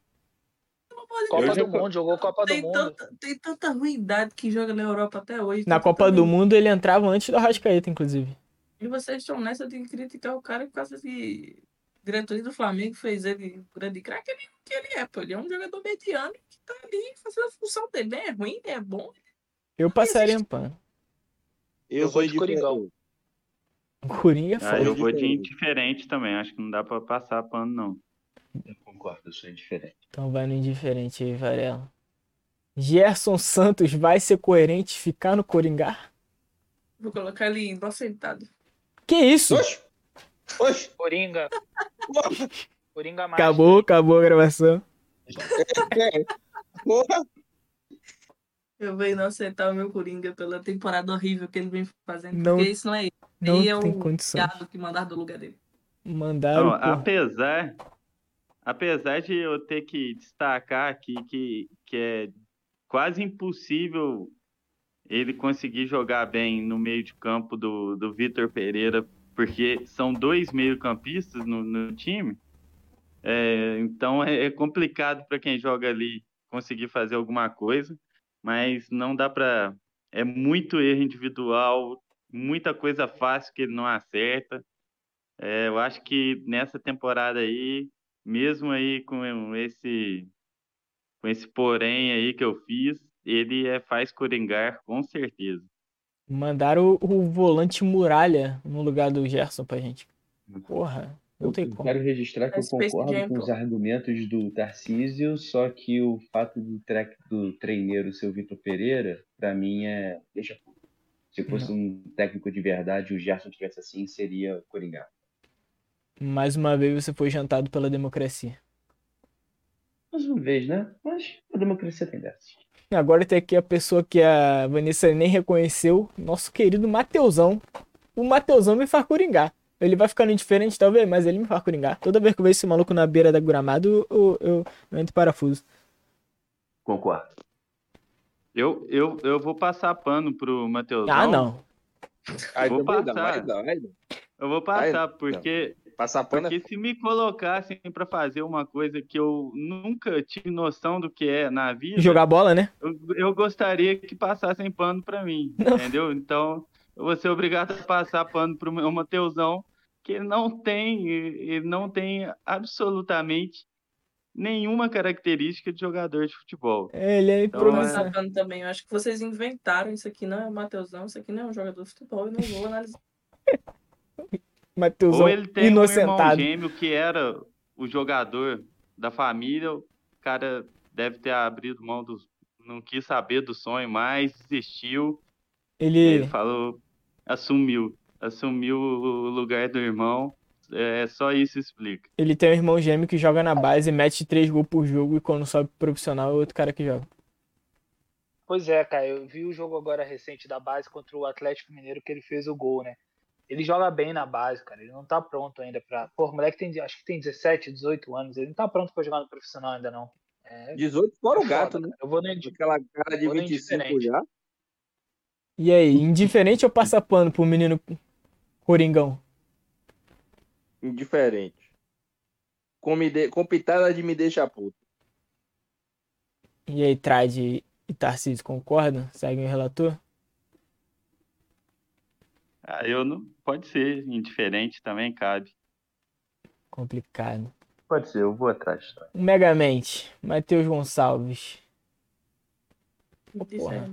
Copa do Mundo, jogou Copa do Tem Mundo. tanta, tem tanta ruindade que joga na Europa até hoje. Na Copa do ruim- Mundo ele entrava antes do Arrascaeta, inclusive. E vocês estão nessa de criticar o cara por causa que diretoria do Flamengo fez ele grande craque. Ele não que ele é, pô. Ele é um jogador mediano tá ali fazendo a função dele. Nem é ruim, nem é bom. Eu passaria um pano. Eu, Eu vou de. Coringão. Coringa é Ah, foda. eu vou de diferente. indiferente também. Acho que não dá para passar pano, não. Eu concordo, eu sou indiferente. Então vai no indiferente aí, Varela. Gerson Santos vai ser coerente ficar no Coringá? Vou colocar ele inocentado. Que isso? Oxe! Oxe! Coringa. Coringa mais. Acabou, acabou a gravação. Porra! Eu vou inocentar o meu Coringa pela temporada horrível que ele vem fazendo. Não- porque isso não é ele. Não Aí é tem o condição. que mandaram do lugar dele. Mandaram. Não, pô. apesar, apesar de eu ter que destacar aqui que, que é quase impossível ele conseguir jogar bem no meio de campo do, do Vitor Pereira, porque são dois meio-campistas no, no time. É, então é, é complicado para quem joga ali conseguir fazer alguma coisa, mas não dá para. É muito erro individual, muita coisa fácil que ele não acerta. É, eu acho que nessa temporada aí, mesmo aí com esse com esse porém aí que eu fiz, ele é, faz coringar com certeza. Mandaram o, o volante muralha no lugar do Gerson pra gente. Porra, não Eu tem como. quero registrar que eu Space concordo Jam, com os argumentos do Tarcísio, só que o fato do, tre- do treineiro ser o Vitor Pereira, pra mim é. Deixa. Se fosse um técnico de verdade, o Gerson tivesse assim, seria Coringá. Mais uma vez você foi jantado pela democracia. Mais uma vez, né? Mas a democracia tem dessas. Agora tem aqui a pessoa que a Vanessa nem reconheceu, nosso querido Mateusão. o Mateusão me faz coringar. Ele vai ficando indiferente, talvez, mas ele me faz coringar. Toda vez que eu vejo esse maluco na beira da gramado, eu, eu, eu entro em parafuso. Concordo. Eu, eu, eu vou passar pano pro Matheusão. Ah, não. Aí Vou passar. vai dar, vai dar. Eu vou passar, porque, Passar pano é porque se me colocassem pra fazer uma coisa que eu nunca tive noção do que é na vida, Jogar bola, né? eu, eu gostaria que passassem pano pra mim, Não. entendeu? Então, eu vou ser obrigado a passar pano pro meu Mateusão, que ele não tem, ele não tem absolutamente nenhuma característica de jogador de futebol. Ele é Então, improvisado. Sacando também, eu acho que vocês inventaram isso aqui não é o Mateusão, isso aqui não é um jogador de futebol, eu não vou analisar. Mateusão Ou ele tem um irmão inocentado. gêmeo que era o jogador da família, o cara deve ter abrido mão do. Não quis saber do sonho mais, desistiu. Ele Ele, falou, assumiu. Assumiu o lugar do irmão. É só isso explica. ele tem um irmão gêmeo que joga na base, mete três gols por jogo e quando sobe pro profissional é outro cara que joga. Pois é, cara, eu vi o jogo agora recente da base contra o Atlético Mineiro que ele fez o gol, né? Ele joga bem na base, cara. Ele não tá pronto ainda pra. Pô, o moleque tem, acho que tem 17, 18 anos. Ele não tá pronto pra jogar no profissional ainda, não. É, 18 fora o é gato, né? Eu vou nem Aquela cara de Vou nem 25 diferente. já. E aí, indiferente ou passa pano pro menino Coringão? Indiferente. Com, me de... com pitada de me deixa puto. E aí, Trade e Tarcísio concordam? Seguem o relator? Ah, eu não. Pode ser indiferente também, cabe. Complicado. Pode ser, eu vou atrás. Tá? Megamente, Matheus Gonçalves. Porra.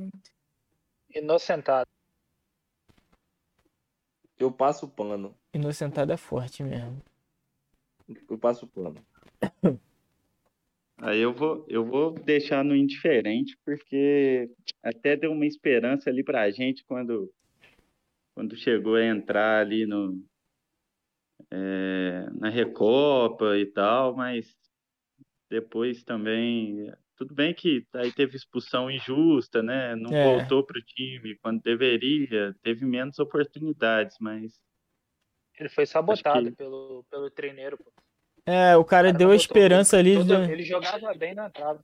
Inocentado. Eu passo pano. Inocentado é forte mesmo. Eu passo pano. Aí eu vou, eu vou deixar no indiferente, porque até deu uma esperança ali pra gente quando, quando chegou a entrar ali no, é, na Recopa e tal, mas depois também. Tudo bem que aí teve expulsão injusta, né? Não É. voltou pro time quando deveria, teve menos oportunidades, mas Ele foi sabotado que- pelo, pelo treineiro, pô. É, o cara O cara deu a esperança ali. Todo- de- Ele jogava bem na trave.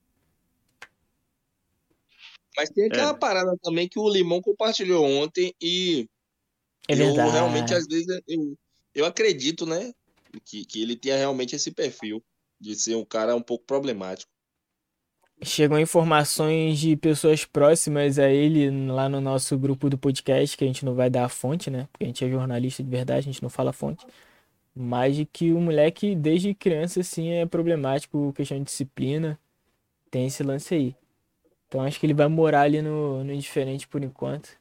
Mas tem aquela É. parada também que o Limão compartilhou ontem e É eu verdade. realmente, às vezes, eu, eu acredito, né? Que, que ele tenha realmente esse perfil de ser um cara um pouco problemático. Chegam informações de pessoas próximas a ele lá no nosso grupo do podcast, que a gente não vai dar a fonte, né? Porque a gente é jornalista de verdade, a gente não fala a fonte. Mas de que o moleque, desde criança, assim, é problemático, questão de disciplina. Tem esse lance aí. Então acho que ele vai morar ali no, no indiferente por enquanto.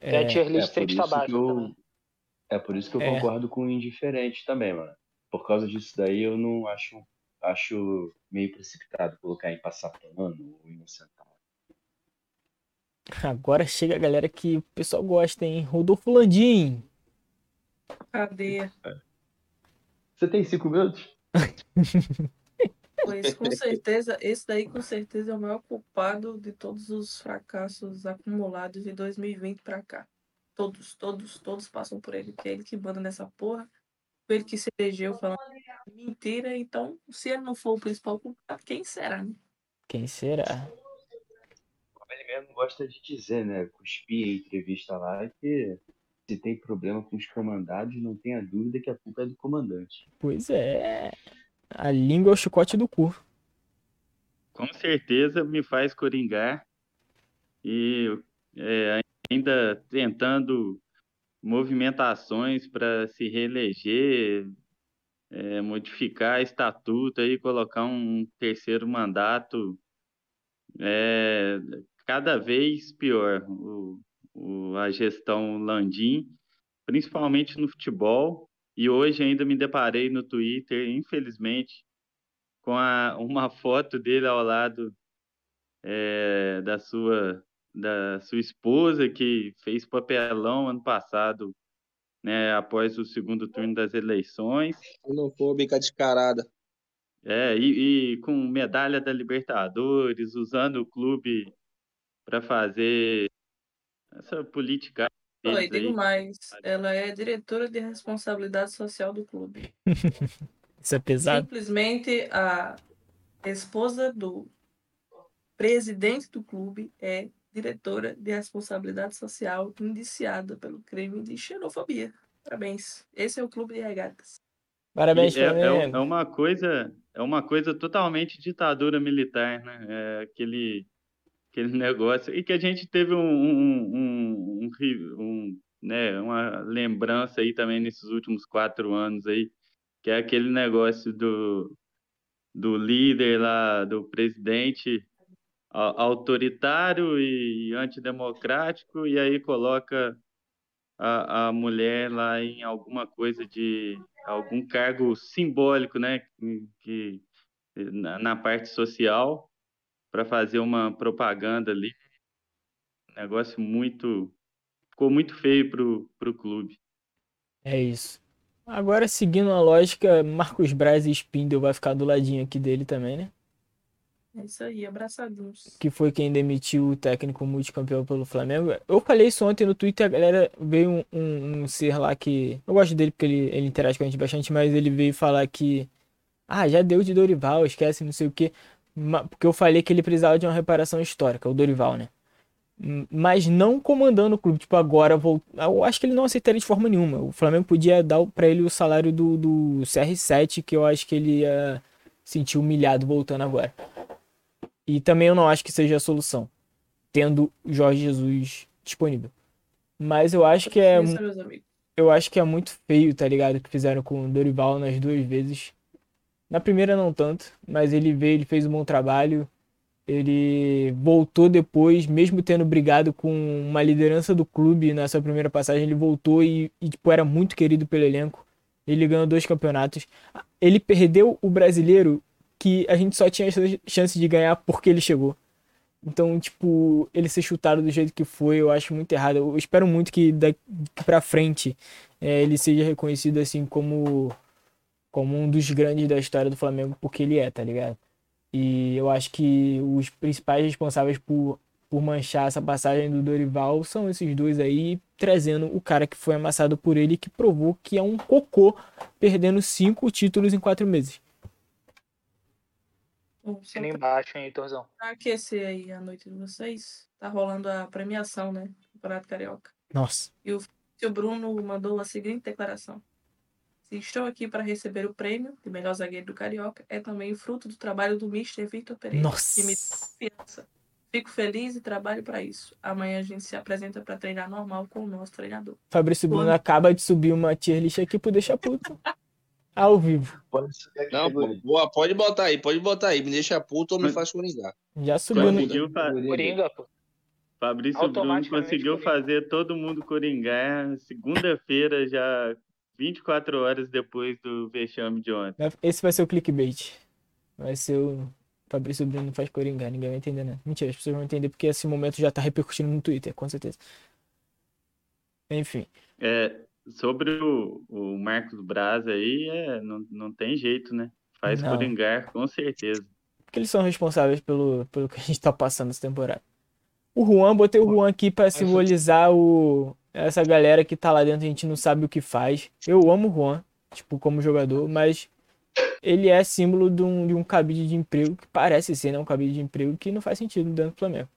Tem a É, tier É list por sempre isso tá que eu, também. é por isso que eu É. concordo com o indiferente também, mano. Por causa disso daí, eu não acho, acho meio precipitado colocar em passar pano ou inocentado. agora chega a galera que o pessoal gosta, hein? Rodolfo Landim. Cadeia. Você tem cinco minutos? Pois com certeza, esse daí com certeza é o maior culpado de todos os fracassos acumulados de 2020 pra cá. Todos, todos, todos passam por ele, que é ele que manda nessa porra. Ele que se elegeu falando mentira, então se ele não for o principal culpado, quem será, né? Quem será? Como ele mesmo gosta de dizer, né? Cuspir em entrevista lá que se tem problema com os comandados, não tenha dúvida que a culpa é do comandante. Pois é. A língua é o chicote do cu. com certeza me faz coringar e é, ainda tentando movimentações para se reeleger, é, modificar estatuto e colocar um terceiro mandato é cada vez pior o, o- a gestão Landim, principalmente no futebol. E hoje ainda me deparei no Twitter, infelizmente, com a- uma foto dele ao lado é, da sua da sua esposa que fez papelão ano passado, né, após o segundo turno das eleições, Xenofóbica descarada. é, e, e com medalha da Libertadores, usando o clube para fazer essa política Oi, fez digo mais. Ela é diretora de responsabilidade social do clube. Isso é pesado. Simplesmente a esposa do presidente do clube é diretora de responsabilidade social indiciada pelo crime de xenofobia. Parabéns. Esse é o clube de regatas. Parabéns, é, é, é uma coisa, é uma coisa totalmente ditadura militar, né? É aquele, aquele negócio. E que a gente teve um, um, um, um um, né, uma lembrança aí também nesses últimos quatro anos aí, que é aquele negócio do, do líder lá, do presidente autoritário e antidemocrático, e aí coloca a, a mulher lá em alguma coisa de algum cargo simbólico, né, que, na, na parte social para fazer uma propaganda ali. Negócio muito ficou muito feio pro pro clube. É isso. Agora, seguindo a lógica, Marcos Braz e Spindle vai ficar do ladinho aqui dele também, né? É isso aí, abraçadinhos. Que foi quem demitiu o técnico multicampeão pelo Flamengo. Eu falei isso ontem no Twitter, a galera veio um, um- um ser lá que. Eu gosto dele porque ele, ele interage com a gente bastante, mas ele veio falar que. Ah, já deu de Dorival, esquece, não sei o quê. Porque eu falei que ele precisava de uma reparação histórica, o Dorival, né? Mas não comandando o clube, tipo, agora vou... Eu acho que ele não aceitaria de forma nenhuma. O Flamengo podia dar pra ele o salário do, do CR7, que eu acho que ele ia sentir humilhado voltando agora. E também eu não acho que seja a solução, tendo Jorge Jesus disponível. Mas eu acho que é, eu acho que é muito feio, tá ligado? O que fizeram com o Dorival nas duas vezes. Na primeira não tanto, mas ele veio, ele fez um bom trabalho. Ele voltou depois, mesmo tendo brigado com uma liderança do clube na sua primeira passagem, ele voltou e, e, tipo, era muito querido pelo elenco. Ele ganhou dois campeonatos. Ele perdeu o brasileiro que a gente só tinha ch- chance de ganhar porque ele chegou. Então, tipo, ele ser chutado do jeito que foi, eu acho muito errado. Eu espero muito que daqui pra frente eh, ele seja reconhecido assim como, como um dos grandes da história do Flamengo, porque ele é, tá ligado? E eu acho que os principais responsáveis por, por manchar essa passagem do Dorival são esses dois aí, trazendo o cara que foi amassado por ele, que provou que é um cocô, perdendo cinco títulos em quatro meses. Assina pra embaixo, hein, Torzão. aquecer aí a noite de vocês, tá rolando a premiação, né? Campeonato Carioca. Nossa. E o seu Bruno mandou a seguinte declaração. Se estou aqui para receber o prêmio de melhor zagueiro do Carioca, é também fruto do trabalho do Mr. Victor Pereira, que me Nossa. confiança. Fico feliz e trabalho para isso. Amanhã a gente se apresenta para treinar normal com o nosso treinador. Fabrício Bruno acaba de subir uma tier list aqui pro Deixa Puto. Ao vivo. Pode Não, boa, pode botar aí, pode botar aí. Me deixa puto ou me faz coringar. Já subiu no. Conseguiu fa- Categoria dele. Coringa, pô. Fabrício Bruno conseguiu Coringa. fazer todo mundo coringar segunda-feira, já 24 horas depois do vexame de ontem. Esse vai ser o clickbait. Vai ser o Fabrício Bruno faz coringar, ninguém vai entender, né? Mentira, as pessoas vão entender porque esse momento já tá repercutindo no Twitter, com certeza. Enfim. É, sobre o, o Marcos Braz aí, é, não, não tem jeito, né? Faz Não. coringar, com certeza. Porque eles são responsáveis pelo, pelo que a gente tá passando essa temporada. O Juan, botei o Juan aqui pra simbolizar o, essa galera que tá lá dentro, a gente não sabe o que faz. Eu amo o Juan, tipo, como jogador, mas ele é símbolo de um, de um cabide de emprego que parece ser, né? Um cabide de emprego que não faz sentido dentro do Flamengo.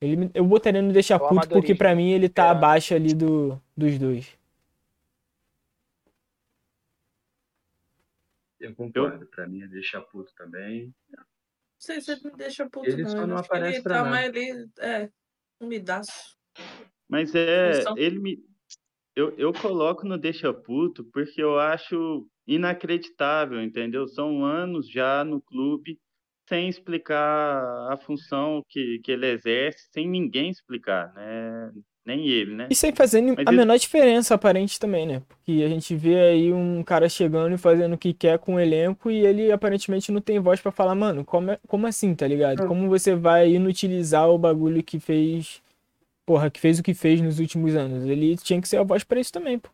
Ele, eu botaria no deixar puto porque pra mim ele tá É. abaixo ali do, dos dois. Eu concordo. Pra mim é deixar puto também. Não sei se ele me deixa puto, Ele não. só Eu não que ele aparece pra tá nada. mais ali, é, umidaço. Mas é, ele me. Eu, eu coloco no Deixa Puto porque eu acho inacreditável, entendeu? São anos já no clube sem explicar a função que, que ele exerce, sem ninguém explicar, né? Nem ele, né? E sem fazer Mas a ele- menor diferença aparente também, né? Porque a gente vê aí um cara chegando e fazendo o que quer com o elenco e ele aparentemente não tem voz pra falar, mano, como, é- como assim, tá ligado? Não. Como você vai inutilizar o bagulho que fez, porra, que fez o que fez nos últimos anos? Ele tinha que ser a voz pra isso também, pô.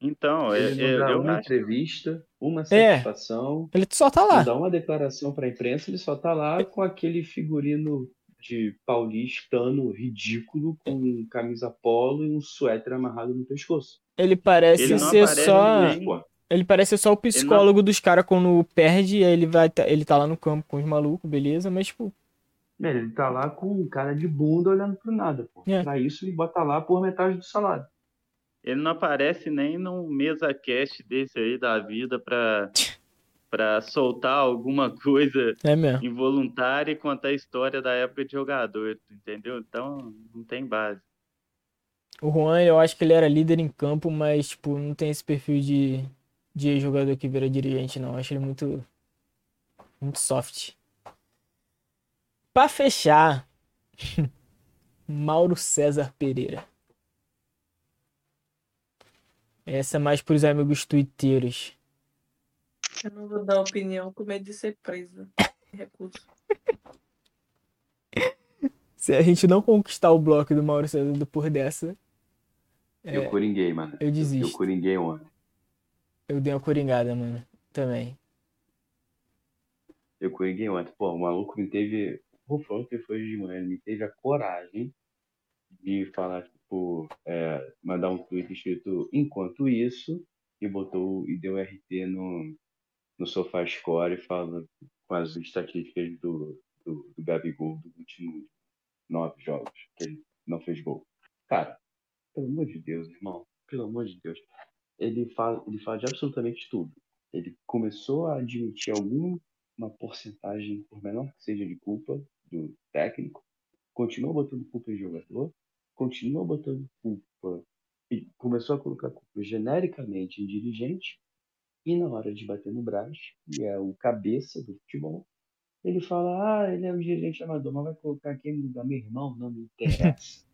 Então, é, Ele é, não dá eu uma acho. entrevista, uma É. satisfação, Ele só tá lá. dá uma declaração pra imprensa, ele só tá lá com aquele figurino de paulistano ridículo com camisa polo e um suéter amarrado no pescoço. Ele parece Ele não ser só. Ele parece ser só o psicólogo dos caras quando perde, aí ele vai. tá- Ele tá lá no campo com os malucos, beleza, mas, tipo, ele tá lá com um cara de bunda olhando pro nada, pô. É. Pra isso, ele bota lá por metade do salário. Ele não aparece nem num mesa cast desse aí da vida pra, pra soltar alguma coisa é involuntária e contar a história da época de jogador, entendeu? Então não tem base. O Juan, eu acho que ele era líder em campo, mas, tipo, não tem esse perfil de, de jogador que vira dirigente, não. Eu acho ele muito. Muito soft. Pra fechar, Mauro César Pereira. Essa é mais pros amigos twitteiros. Eu não vou dar opinião com medo de ser presa. Recuso. Se a gente não conquistar o bloco do Mauro César por dessa, É, Eu coringuei, mano. eu Eu desisto. coringuei ontem. Eu dei uma coringada, mano. Também. Eu coringuei ontem. Pô, o maluco me teve. Vou falar que foi de manhã. Ele me teve a coragem de falar, tipo, é, mandar um tweet escrito enquanto isso e botou e deu RT no, no SofaScore falando com as estatísticas do, do, do Gabigol dos últimos nove jogos, que ele não fez gol. Cara, pelo amor de Deus, irmão, pelo amor de Deus. Ele fala, ele fala de absolutamente tudo. Ele começou a admitir alguma porcentagem, por menor que seja, de culpa do técnico, continua botando culpa em jogador, continua botando culpa e começou a colocar culpa genericamente em dirigente, e na hora de bater no Braz, que é o cabeça do futebol, ele fala, ah, ele é um dirigente amador, mas vai colocar quem no lugar? Meu irmão, não me interessa.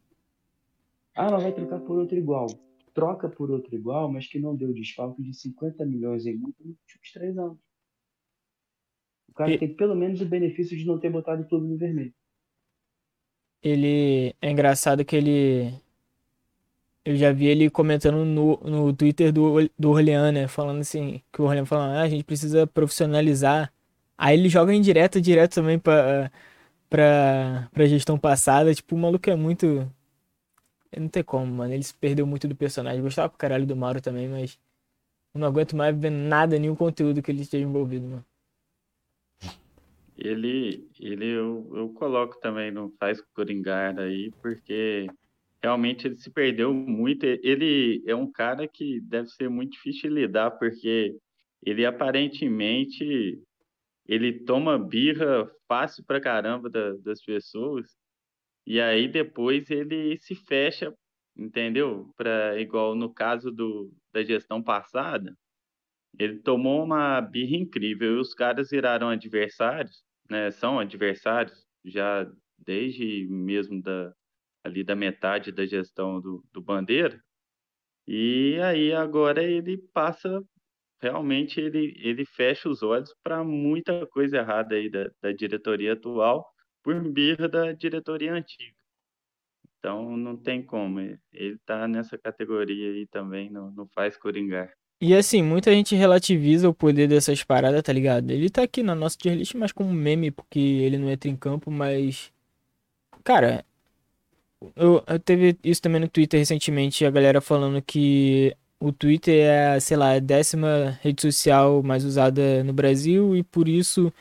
ah, mas vai trocar por outro igual. Troca por outro igual, mas que não deu desfalque de 50 milhões em multa nos últimos três anos. O cara E- tem pelo menos o benefício de não ter botado o clube no vermelho. Ele. É engraçado que ele. Eu já vi ele comentando no, no Twitter do, do Orleans, né? Falando assim, que o Orleans falando, ah, a gente precisa profissionalizar. Aí ele joga em direto, direto também pra, pra, pra gestão passada. Tipo, o maluco é muito. Não tem como, mano. Ele se perdeu muito do personagem. Gostava pro caralho do Mauro também, mas. Não aguento mais ver nada, nenhum conteúdo que ele esteja envolvido, mano. Ele, ele eu, eu coloco também no faz coringar aí, porque realmente ele se perdeu muito. Ele é um cara que deve ser muito difícil de lidar, porque ele aparentemente ele toma birra fácil pra caramba da- das pessoas, e aí depois ele se fecha, entendeu? Pra, igual no caso do, da gestão passada. Ele tomou uma birra incrível e os caras viraram adversários, né? São adversários já desde mesmo da, ali da metade da gestão do, do Bandeira. E aí agora ele passa, realmente ele, ele fecha os olhos para muita coisa errada aí da, da diretoria atual por birra da diretoria antiga. Então não tem como, ele tá nessa categoria aí também, não, não faz coringar. E assim, muita gente relativiza o poder dessas paradas, tá ligado? Ele tá aqui na nossa tier list, mas como meme, porque ele não entra em campo, mas. Cara, eu, eu teve isso também no Twitter recentemente, a galera falando que o Twitter é, sei lá, a décima rede social mais usada no Brasil e por isso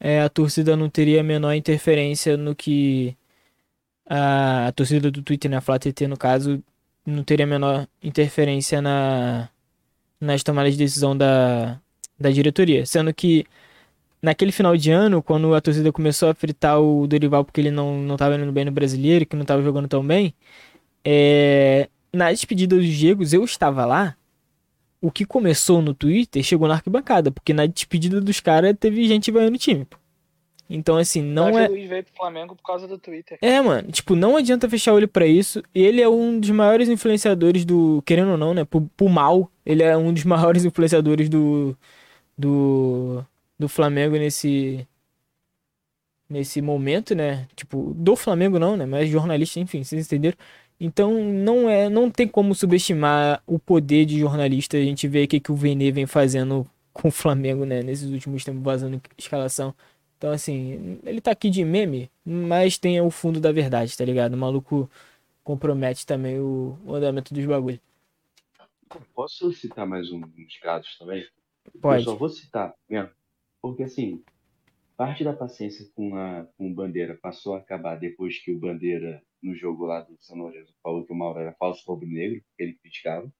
é, a torcida não teria a menor interferência no que. A, a torcida do Twitter, né? A Flá TT, no caso, não teria a menor interferência na nas tomadas de decisão da, da diretoria. Sendo que naquele final de ano, quando a torcida começou a fritar o Dorival porque ele não, não tava indo bem no brasileiro, que não tava jogando tão bem, é, na despedida dos Diegos, eu estava lá. O que começou no Twitter chegou na arquibancada, porque na despedida dos caras teve gente vaiando o time. Então, assim, não Davi é. Luiz veio pro Flamengo por causa do Twitter. É, mano, tipo, não adianta fechar o olho pra isso. Ele é um dos maiores influenciadores do. Querendo ou não, né? Pro, pro mal, ele é um dos maiores influenciadores do. Do. Do Flamengo nesse. Nesse momento, né? Tipo, do Flamengo não, né? Mas jornalista, enfim, vocês entenderam? Então, não é. Não tem como subestimar o poder de jornalista. A gente vê o que, que o Vene vem fazendo com o Flamengo, né? Nesses últimos tempos, vazando escalação. Então, assim, ele tá aqui de meme, mas tem o fundo da verdade, tá ligado? O maluco compromete também o, o andamento dos bagulhos. Posso citar mais um- uns casos também? Pode. Eu só vou citar mesmo, porque assim, parte da paciência com, a, com o Bandeira passou a acabar depois que o Bandeira, no jogo lá do São Lourenço, falou que o Mauro era falso rubro-negro, que ele criticava.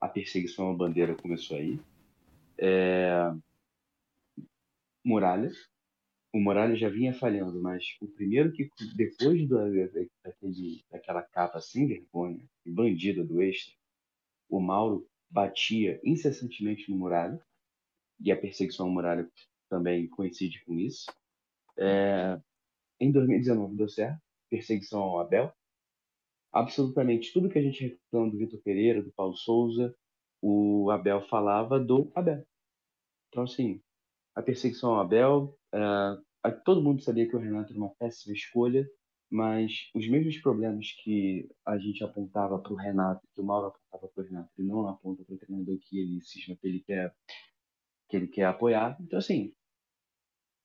A perseguição à Bandeira começou aí. É... Muralha. O Muralha já vinha falhando, mas o primeiro que, depois do, daquele, daquela capa sem vergonha, bandida do extra, o Mauro batia incessantemente no Muralha, e a perseguição ao Muralha também coincide com isso. É, em 2019 deu certo, perseguição ao Abel. Absolutamente tudo que a gente reclama do Vitor Pereira, do Paulo Souza, o Abel falava do Abel. Então, assim, a perseguição ao Abel, é, a- todo mundo sabia que o Renato era uma péssima escolha, mas os mesmos problemas que a gente apontava para o Renato, que o Mauro apontava para o Renato, ele não aponta para o treinador que ele cisma que ele quer que ele quer apoiar. Então, assim,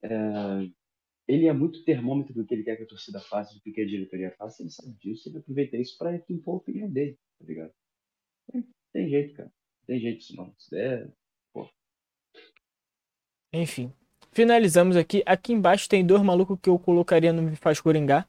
é, ele é muito termômetro do que ele quer que a torcida faça, do que a diretoria faça. Ele sabe disso, ele aproveita isso para impor a opinião dele, tá ligado? Tem jeito, cara. Tem jeito isso não. Isso é... Enfim. Finalizamos aqui. Aqui embaixo tem dois malucos que eu colocaria no Me Faz Coringar.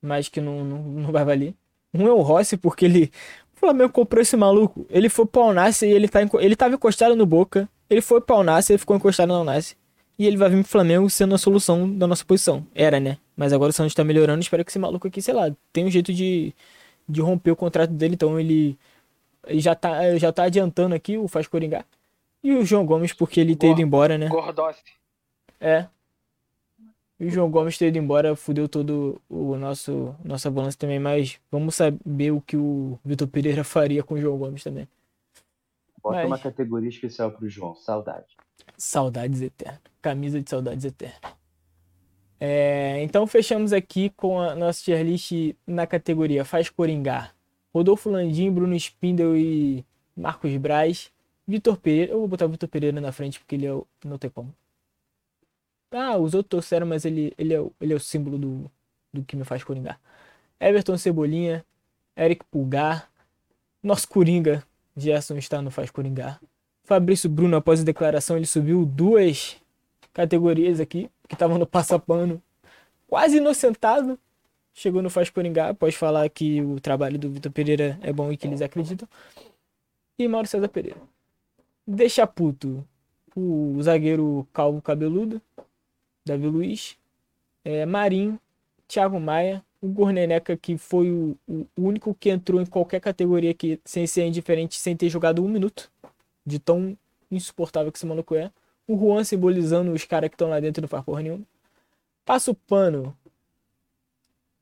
Mas que não, não, não vai valer. Um é o Rossi, porque ele. O Flamengo comprou esse maluco. Ele foi pra Alnassi e ele, tá, ele tava encostado no Boca. Ele foi pra Alnassi e ficou encostado no Alnassi. E ele vai vir pro Flamengo sendo a solução da nossa posição. Era, né? Mas agora o Santos tá melhorando. Espero que esse maluco aqui, sei lá, tenha um jeito de, de romper o contrato dele. Então ele, ele já, tá, já tá adiantando aqui o Faz Coringar. E o João Gomes, porque ele ter ido embora, né? Gordossi. É. E o João Gomes ter ido embora fudeu todo o nosso nossa balança também, mas vamos saber o que o Vitor Pereira faria com o João Gomes também. Bota Mas- uma categoria especial pro João, saudade. Saudades eternas. Camisa de saudades eternas. É, então fechamos aqui com a nossa tier list na categoria Faz Coringar. Rodolfo Landim, Bruno Spindel e Marcos Braz. Vitor Pereira. Eu vou botar o Vitor Pereira na frente porque ele é o. Não tem como. Ah, os outros torceram, mas ele, ele, é, o- ele é o símbolo do, do que me faz coringar. Everton Cebolinha, Eric Pulgar, nosso Coringa, Gerson está no Faz Coringar. Fabrício Bruno, após a declaração, ele subiu duas categorias aqui, que estavam no passapano, quase inocentado. Chegou no Faz Coringar, após falar que o trabalho do Vitor Pereira é bom e que eles acreditam. E Mauro César Pereira. Deixa puto o zagueiro calvo cabeludo, Davi Luiz, é, Marinho, Thiago Maia, o Gorneneca, que foi o, o único que entrou em qualquer categoria aqui sem ser indiferente, sem ter jogado um minuto, de tão insuportável que esse maluco é. O Juan simbolizando os caras que estão lá dentro e não faz porra nenhuma. Passa o pano.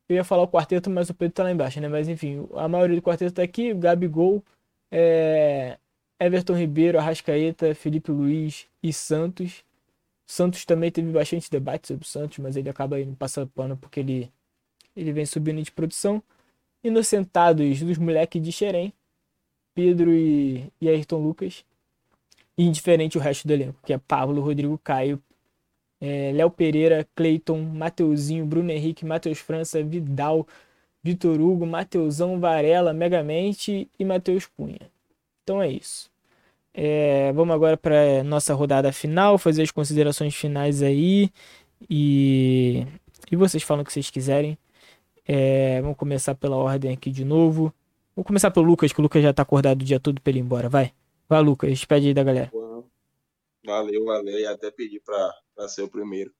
Eu ia falar o quarteto, mas o Pedro tá lá embaixo, né? Mas enfim, a maioria do quarteto tá aqui. Gabigol, é, Everton Ribeiro, Arrascaeta, Felipe Luiz e Santos. Santos também teve bastante debate sobre o Santos, mas ele acaba indo passar pano porque ele, ele vem subindo de produção. Inocentados dos moleques de Xerém, Pedro e, e Ayrton Lucas. E indiferente o resto do elenco, que é Pablo, Rodrigo Caio, é, Léo Pereira, Cleiton, Mateuzinho, Bruno Henrique, Matheus França, Vidal, Vitor Hugo, Mateusão, Varela, Megamente e Matheus Cunha. Então é isso. É, vamos agora para nossa rodada final, fazer as considerações finais aí. E, e vocês falam o que vocês quiserem. É, vamos começar pela ordem aqui de novo. Vou começar pelo Lucas, que o Lucas já tá acordado o dia todo pra ele ir embora. Vai. Vai, Lucas. Despede aí da galera. Valeu, valeu. E até pedir pra, pra ser o primeiro.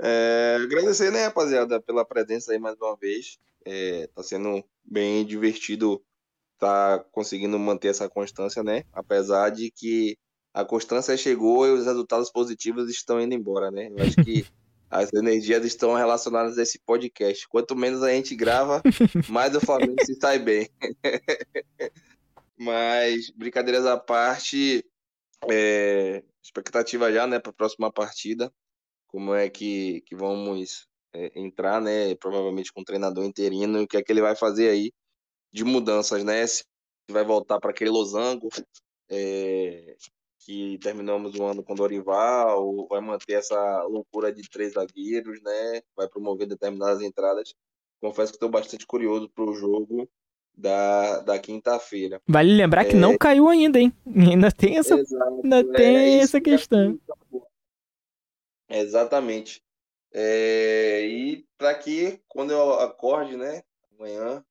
É, agradecer, né, rapaziada, pela presença aí mais uma vez. É, tá sendo bem divertido tá conseguindo manter essa constância, né? Apesar de que a constância chegou e os resultados positivos estão indo embora, né? Eu acho que as energias estão relacionadas a esse podcast. Quanto menos a gente grava, mais o Flamengo se sai bem. Mas, brincadeiras à parte, é, expectativa já, né, para a próxima partida. Como é que, que vamos é, entrar, né? Provavelmente com o treinador interino e o que é que ele vai fazer aí de mudanças, né? Se vai voltar para aquele losango, é, que terminamos o ano com Dorival, vai manter essa loucura de três zagueiros, né? Vai promover determinadas entradas. Confesso que estou bastante curioso para o jogo da, da quinta-feira. Vale lembrar que É. não caiu ainda, hein? Ainda tem essa, Exato, ainda é, tem é isso essa questão. Exatamente. É, e para que quando eu acorde, né, amanhã,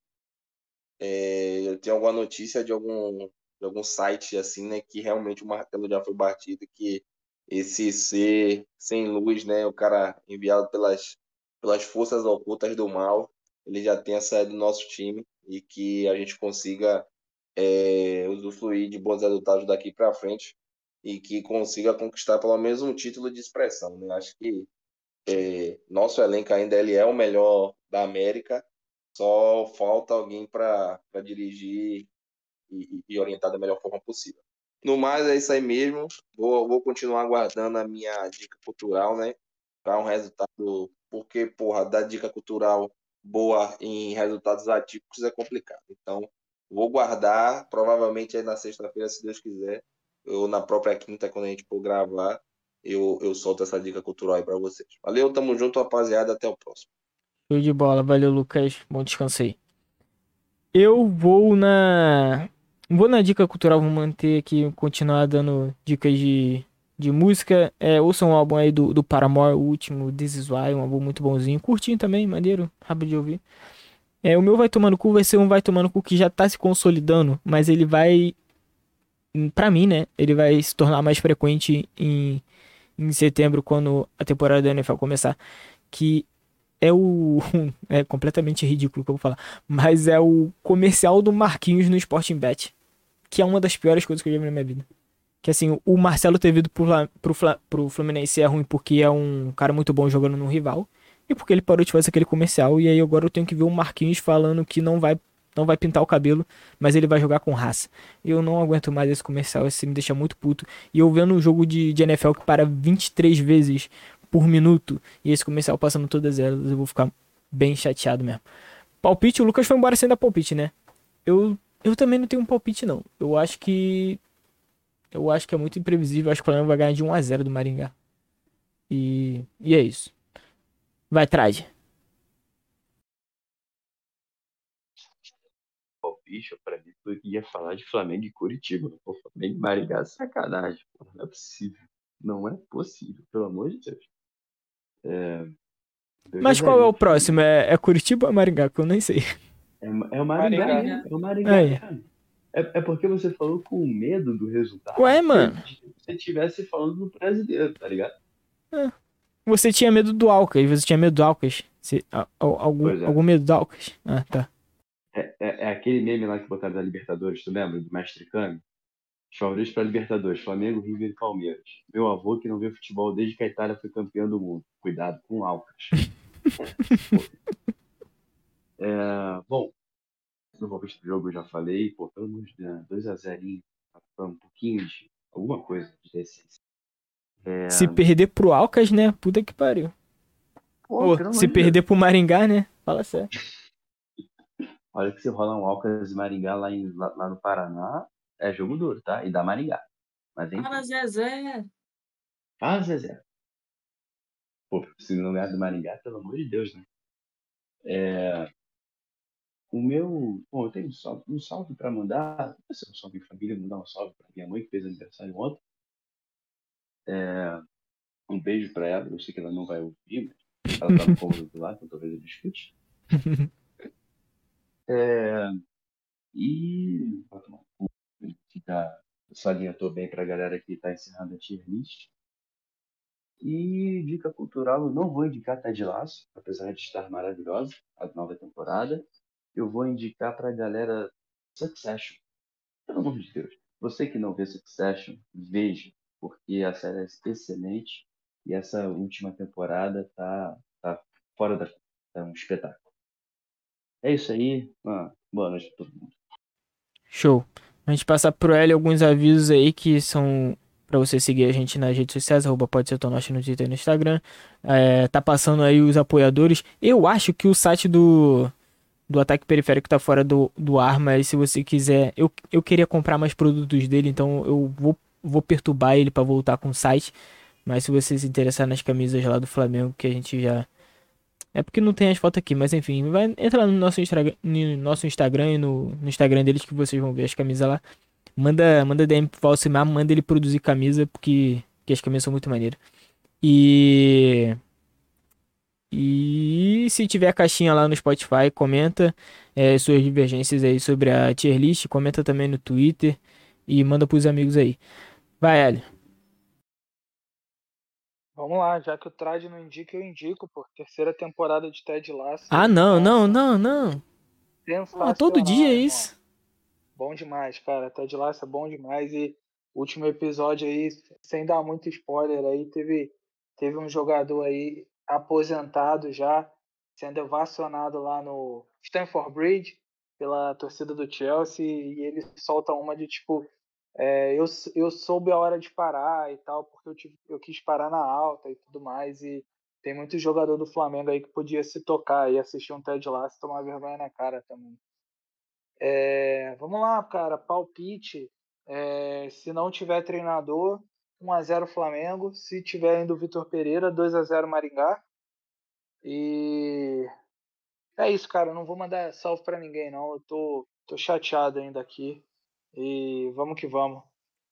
é, eu tenho alguma notícia de algum, de algum site assim, né, que realmente o martelo já foi batido, que esse ser sem luz, né, o cara enviado pelas, pelas forças ocultas do mal, ele já tenha saído do nosso time e que a gente consiga é, usufruir de bons resultados daqui para frente e que consiga conquistar pelo menos um título de expressão, né? Acho que é, nosso elenco ainda ele é o melhor da América, só falta alguém para dirigir e, e orientar da melhor forma possível. No mais, é isso aí mesmo. Vou, vou continuar aguardando a minha dica cultural, né? Para um resultado. Porque, porra, dar dica cultural boa em resultados atípicos é complicado. Então, vou guardar. Provavelmente aí na sexta-feira, se Deus quiser, ou na própria quinta, quando a gente for gravar, eu, eu solto essa dica cultural aí para vocês. Valeu, tamo junto, rapaziada. Até o próximo. Show de bola, valeu Lucas, bom descanso aí. Eu vou na. Vou na dica cultural, vou manter aqui, continuar dando dicas de, de música. É, ouça um álbum aí do, do Paramore, o último, This Is Why, um álbum muito bonzinho. Curtinho também, maneiro, rápido de ouvir. É, o meu Vai Tomando Cu vai ser um Vai Tomando Cu que já tá se consolidando, mas ele vai. Pra mim, né? Ele vai se tornar mais frequente em, em setembro, quando a temporada da NFL começar. Que é o. É completamente ridículo o que eu vou falar. Mas é o comercial do Marquinhos no Sporting Bet. Que é uma das piores coisas que eu já vi na minha vida. Que assim, o Marcelo ter vindo pro, pro, pro Fluminense é ruim porque é um cara muito bom jogando no rival. E porque ele parou de fazer aquele comercial. E aí agora eu tenho que ver o Marquinhos falando que não vai, não vai pintar o cabelo, mas ele vai jogar com raça. Eu não aguento mais esse comercial, esse me deixa muito puto. E eu vendo um jogo de, de NFL que para 23 vezes por minuto e esse comercial passando todas elas, eu vou ficar bem chateado mesmo. Palpite, o Lucas foi embora sem dar palpite, né? Eu, eu também não tenho um palpite, não. Eu acho que. Eu acho que é muito imprevisível. Eu acho que o Flamengo vai ganhar de 1 a 0 do Maringá. E, e é isso. Vai, Trade. Pô, bicho, pra mim, tu ia falar de Flamengo e Curitiba. Pô, Flamengo e Maringá, sacanagem. Pô, não é possível. Não é possível, pelo amor de Deus. É... Mas é qual é o próximo? É, é Curitiba ou é Maringá? Que eu nem sei. É, é o Maringá, Maringá. É o Maringá. Aí. cara. É, é porque você falou com medo do resultado. Ué, mano. Se você estivesse falando do brasileiro, tá ligado? Você tinha medo do Alcas. Você tinha medo do Alcas? Você, a- a- algum, é. algum medo do Alcas? Ah, tá. É, é- é aquele meme lá que botaram da Libertadores, tu lembra? Do Mestre Kami? Os favoritos para Libertadores, Flamengo, River e Palmeiras. Meu avô que não vê futebol desde que a Itália foi campeã do mundo. Cuidado com o Alcas. É, bom, no palpite do jogo eu já falei, pô, pelo amor de Deus, 2x0 pra um pouquinho de alguma coisa de decência. É, Se perder pro Alcas, né? Puta que pariu. pô, se perder pro Maringá, né? Fala sério. Olha que se rolar um Alcas e Maringá lá, em- lá, lá no Paraná, é jogo duro, tá? E dá Maringá. Mas enfim. Fala, Zezé. Fala, Zezé. Pô, se não ganhar do Maringá, pelo amor de Deus, né? É, O meu. Bom, eu tenho um salve, um salve pra mandar. Vai ser um salve em família, mandar um salve pra minha mãe que fez aniversário ontem. É, Um beijo pra ela. Eu sei que ela não vai ouvir, mas ela tá no cômodo do lado, então talvez eu discute. É, E. Vou tomar um ficar. Salientou bem pra galera que tá encerrando a tier list. E dica cultural, eu não vou indicar Ted Lasso, apesar de estar maravilhosa a nova temporada. Eu vou indicar pra galera Succession. Pelo amor de Deus. Você que não vê Succession, veja, porque a série é excelente e essa última temporada tá, tá fora da tá um espetáculo. É isso aí. Ah, boa noite pra todo mundo. Show. A gente passa pro L alguns avisos aí que são pra você seguir a gente nas redes sociais, arroba pode ser Tonoshi no Twitter e no Instagram. É, tá passando aí os apoiadores. Eu acho que o site do, do Ataque Periférico tá fora do, do ar, mas se você quiser. Eu, eu queria comprar mais produtos dele, então eu vou, vou perturbar ele para voltar com o site. Mas se você se interessar nas camisas lá do Flamengo, que a gente já. É porque não tem as fotos aqui, mas enfim, vai entrar no nosso, Instagram, no nosso Instagram e no, no Instagram deles que vocês vão ver as camisas lá. Manda, manda DM pro Valsimar, manda ele produzir camisa, porque, porque as camisas são muito maneiras. E. E se tiver caixinha lá no Spotify, comenta é, suas divergências aí sobre a tier list, comenta também no Twitter e manda pros amigos aí. Vai, Hélio. Vamos lá, já que o Trad não indica, eu indico, pô. Terceira temporada de Ted Lasso. Ah, não, não, não, não. Ah, todo dia é isso. Bom demais, cara. Ted Lasso é bom demais e último episódio aí, sem dar muito spoiler aí, teve teve um jogador aí aposentado já, sendo ovacionado lá no Stanford Bridge pela torcida do Chelsea e ele solta uma de tipo é, eu, eu soube a hora de parar e tal, porque eu, tive, eu quis parar na alta e tudo mais. E tem muito jogador do Flamengo aí que podia se tocar e assistir um Ted Lasso e tomar vergonha na cara também. É, vamos lá, cara. Palpite. É, se não tiver treinador, 1x0 Flamengo. Se tiver indo Vitor Pereira, 2x0 Maringá. E é isso, cara. Eu não vou mandar salve para ninguém, não. Eu tô, tô chateado ainda aqui. E vamos que vamos.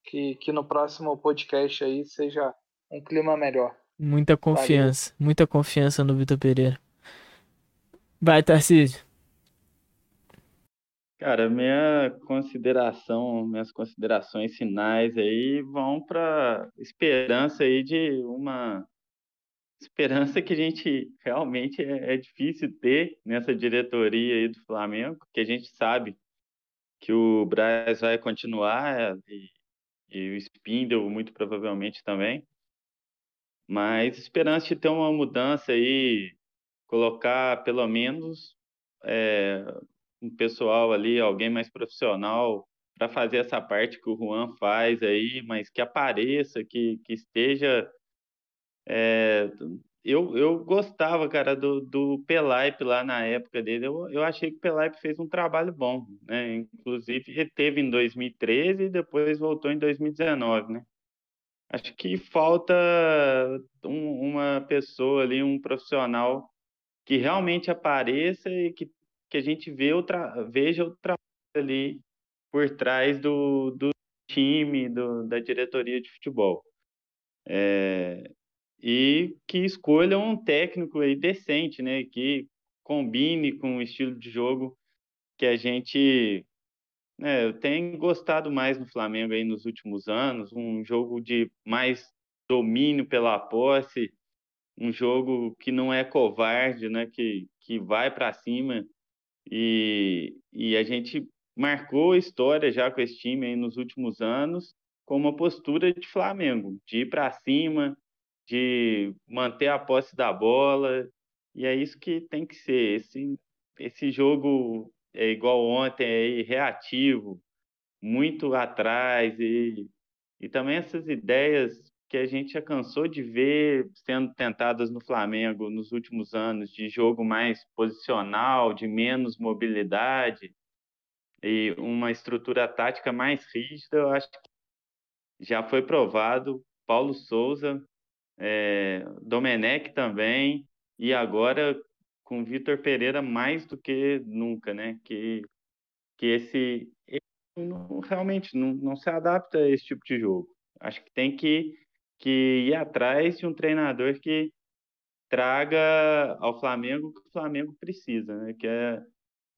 Que, que no próximo podcast aí seja um clima melhor. Muita confiança. Valeu. Muita confiança no Vitor Pereira. Vai, Tarcísio. Cara, minha consideração, minhas considerações finais aí vão para esperança aí de uma esperança que a gente realmente é, é, difícil ter nessa diretoria aí do Flamengo, que a gente sabe que o Braz vai continuar e, e o Spindle muito provavelmente também, mas esperança de ter uma mudança aí, colocar pelo menos é, um pessoal ali, alguém mais profissional para fazer essa parte que o Juan faz aí, mas que apareça, que, que esteja. É, eu, eu gostava, cara, do, do Pelaipe lá na época dele. Eu, eu achei que o Pelaipe fez um trabalho bom, né? Inclusive, ele teve em 2013 e depois voltou em 2019, né? Acho que falta um, uma pessoa ali, um profissional que realmente apareça e que que a gente vê o veja o trabalho ali por trás do, do time, do, da diretoria de futebol. É, e que escolha um técnico aí decente, né, que combine com o estilo de jogo que a gente né, tenho gostado mais no Flamengo aí nos últimos anos, um jogo de mais domínio pela posse, um jogo que não é covarde, né, que, que vai para cima e, e a gente marcou história já com esse time nos últimos anos com uma postura de Flamengo, de ir para cima, de manter a posse da bola, e é isso que tem que ser. Esse, esse jogo é igual ontem, é reativo, muito atrás, e, e também essas ideias que a gente já cansou de ver sendo tentadas no Flamengo nos últimos anos, de jogo mais posicional, de menos mobilidade e uma estrutura tática mais rígida, eu acho que já foi provado. Paulo Souza, é, Domenech também, e agora com Vitor Pereira mais do que nunca, né? Que, que esse, não, realmente não, não se adapta a esse tipo de jogo. Acho que tem que que ir atrás de um treinador que traga ao Flamengo o que o Flamengo precisa, né? Que é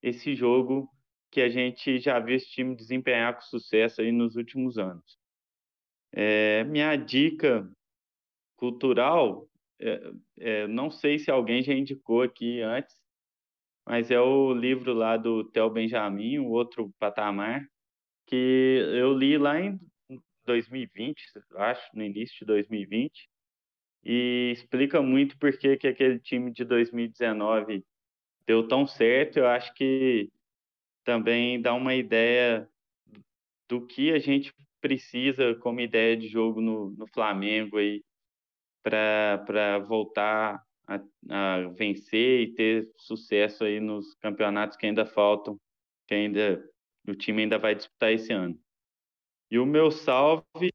esse jogo que a gente já viu esse time desempenhar com sucesso aí nos últimos anos. É, minha dica cultural, é, é, não sei se alguém já indicou aqui antes, mas é o livro lá do Theo Benjamin, o outro patamar, que eu li lá em 2020, acho, no início de 2020, e explica muito por que aquele time de 2019 deu tão certo. Eu acho que também dá uma ideia do que a gente precisa como ideia de jogo no, no Flamengo aí para voltar a, a, vencer e ter sucesso aí nos campeonatos que ainda faltam, que ainda o time ainda vai disputar esse ano. E o meu salve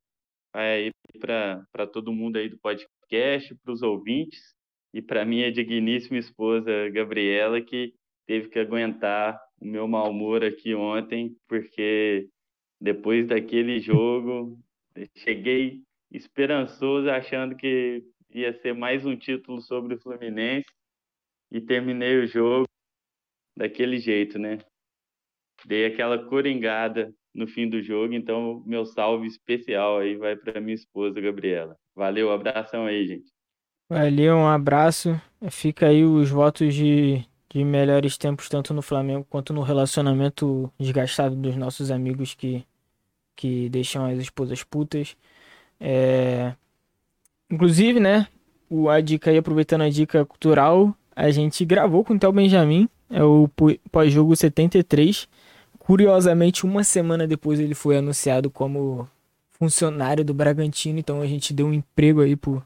vai aí para todo mundo aí do podcast, para os ouvintes e para minha digníssima esposa Gabriela, que teve que aguentar o meu mau humor aqui ontem, porque depois daquele jogo, cheguei esperançoso, achando que ia ser mais um título sobre o Fluminense e terminei o jogo daquele jeito, né? Dei aquela coringada no fim do jogo, então meu salve especial aí vai para minha esposa Gabriela. Valeu, abração aí, gente. Valeu, um abraço. Fica aí os votos de, de melhores tempos, tanto no Flamengo quanto no relacionamento desgastado dos nossos amigos que, que deixam as esposas putas. É... Inclusive, né? A dica aí, aproveitando a dica cultural, a gente gravou com o Theo Benjamin, é o pós-jogo 73. Curiosamente, uma semana depois ele foi anunciado como funcionário do Bragantino, então a gente deu um emprego aí pro,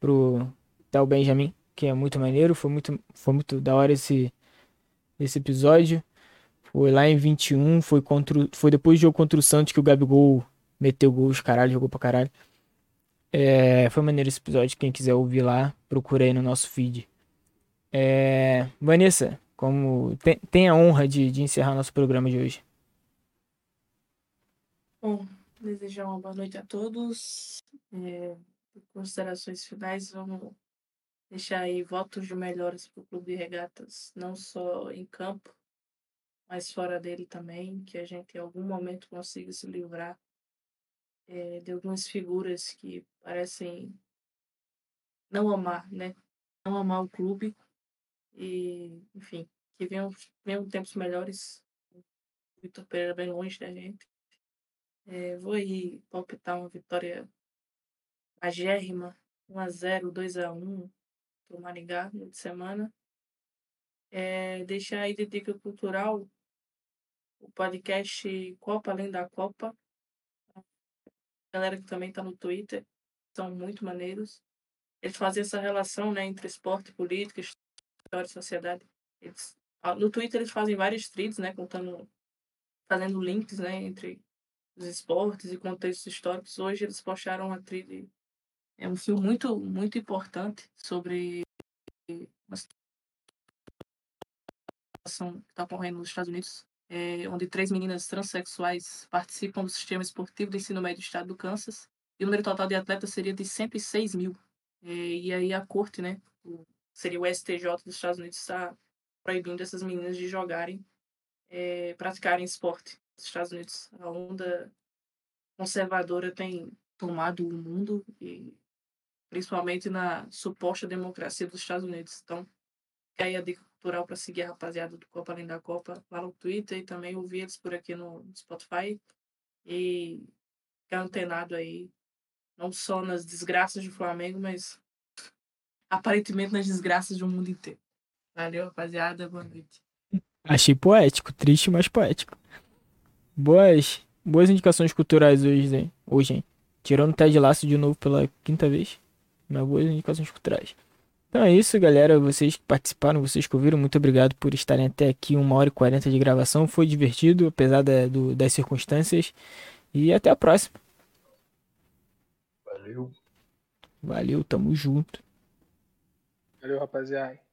pro Theo Benjamin, que é muito maneiro, foi muito, foi muito da hora esse, esse episódio. Foi lá em 21, foi, contra, foi depois do jogo contra o Santos que o Gabigol meteu gols, caralho, jogou pra caralho. É, foi maneiro esse episódio. Quem quiser ouvir lá, procura aí no nosso feed. É, Vanessa, como tem, tem a honra de, de encerrar nosso programa de hoje. Bom, desejar uma boa noite a todos. É, considerações finais, vamos deixar aí votos de melhoras para o Clube de Regatas, não só em campo, mas fora dele também, que a gente em algum momento consiga se livrar é, de algumas figuras que parecem não amar, né? Não amar o clube e, enfim, que venham, venham tempos melhores. Vitor Pereira bem longe da gente. É, vou aí palpitar uma vitória agérrima, 1x0, 2x1 pro Maringá no de semana. É, deixar aí de dica cultural o podcast Copa Além da Copa, galera que também está no Twitter, são muito maneiros. Eles fazem essa relação né, entre esporte, política, história sociedade. Eles, no Twitter eles fazem vários threads, né, contando, fazendo links né, entre os esportes e contextos históricos. Hoje eles postaram uma thread, é um filme muito, muito importante sobre uma situação que está ocorrendo nos Estados Unidos é, onde três meninas transexuais participam do sistema esportivo do ensino médio do estado do Kansas. E o número total de atletas seria de 106 mil. É, e aí a corte, né, o, seria o STJ dos Estados Unidos, está proibindo essas meninas de jogarem, é, praticarem esporte nos Estados Unidos. A onda conservadora tem tomado o mundo e principalmente na suposta democracia dos Estados Unidos. Então, aí a dica cultural para seguir a rapaziada do Copa Além da Copa lá no Twitter e também ouvir eles por aqui no Spotify e ficar antenado aí, não só nas desgraças do Flamengo, mas aparentemente nas desgraças do mundo inteiro. Valeu, rapaziada. Boa noite. Achei poético, triste, mas poético. Boas, boas indicações culturais hoje, hein? Hoje, hein? Tirando o Ted Laço de novo pela quinta vez. Mas boas indicações culturais. Então é isso, galera. Vocês que participaram, vocês que ouviram, muito obrigado por estarem até aqui, uma hora e quarenta de gravação. Foi divertido, apesar da, do, das circunstâncias. E até a próxima. Valeu. Valeu, tamo junto. Valeu, rapaziada.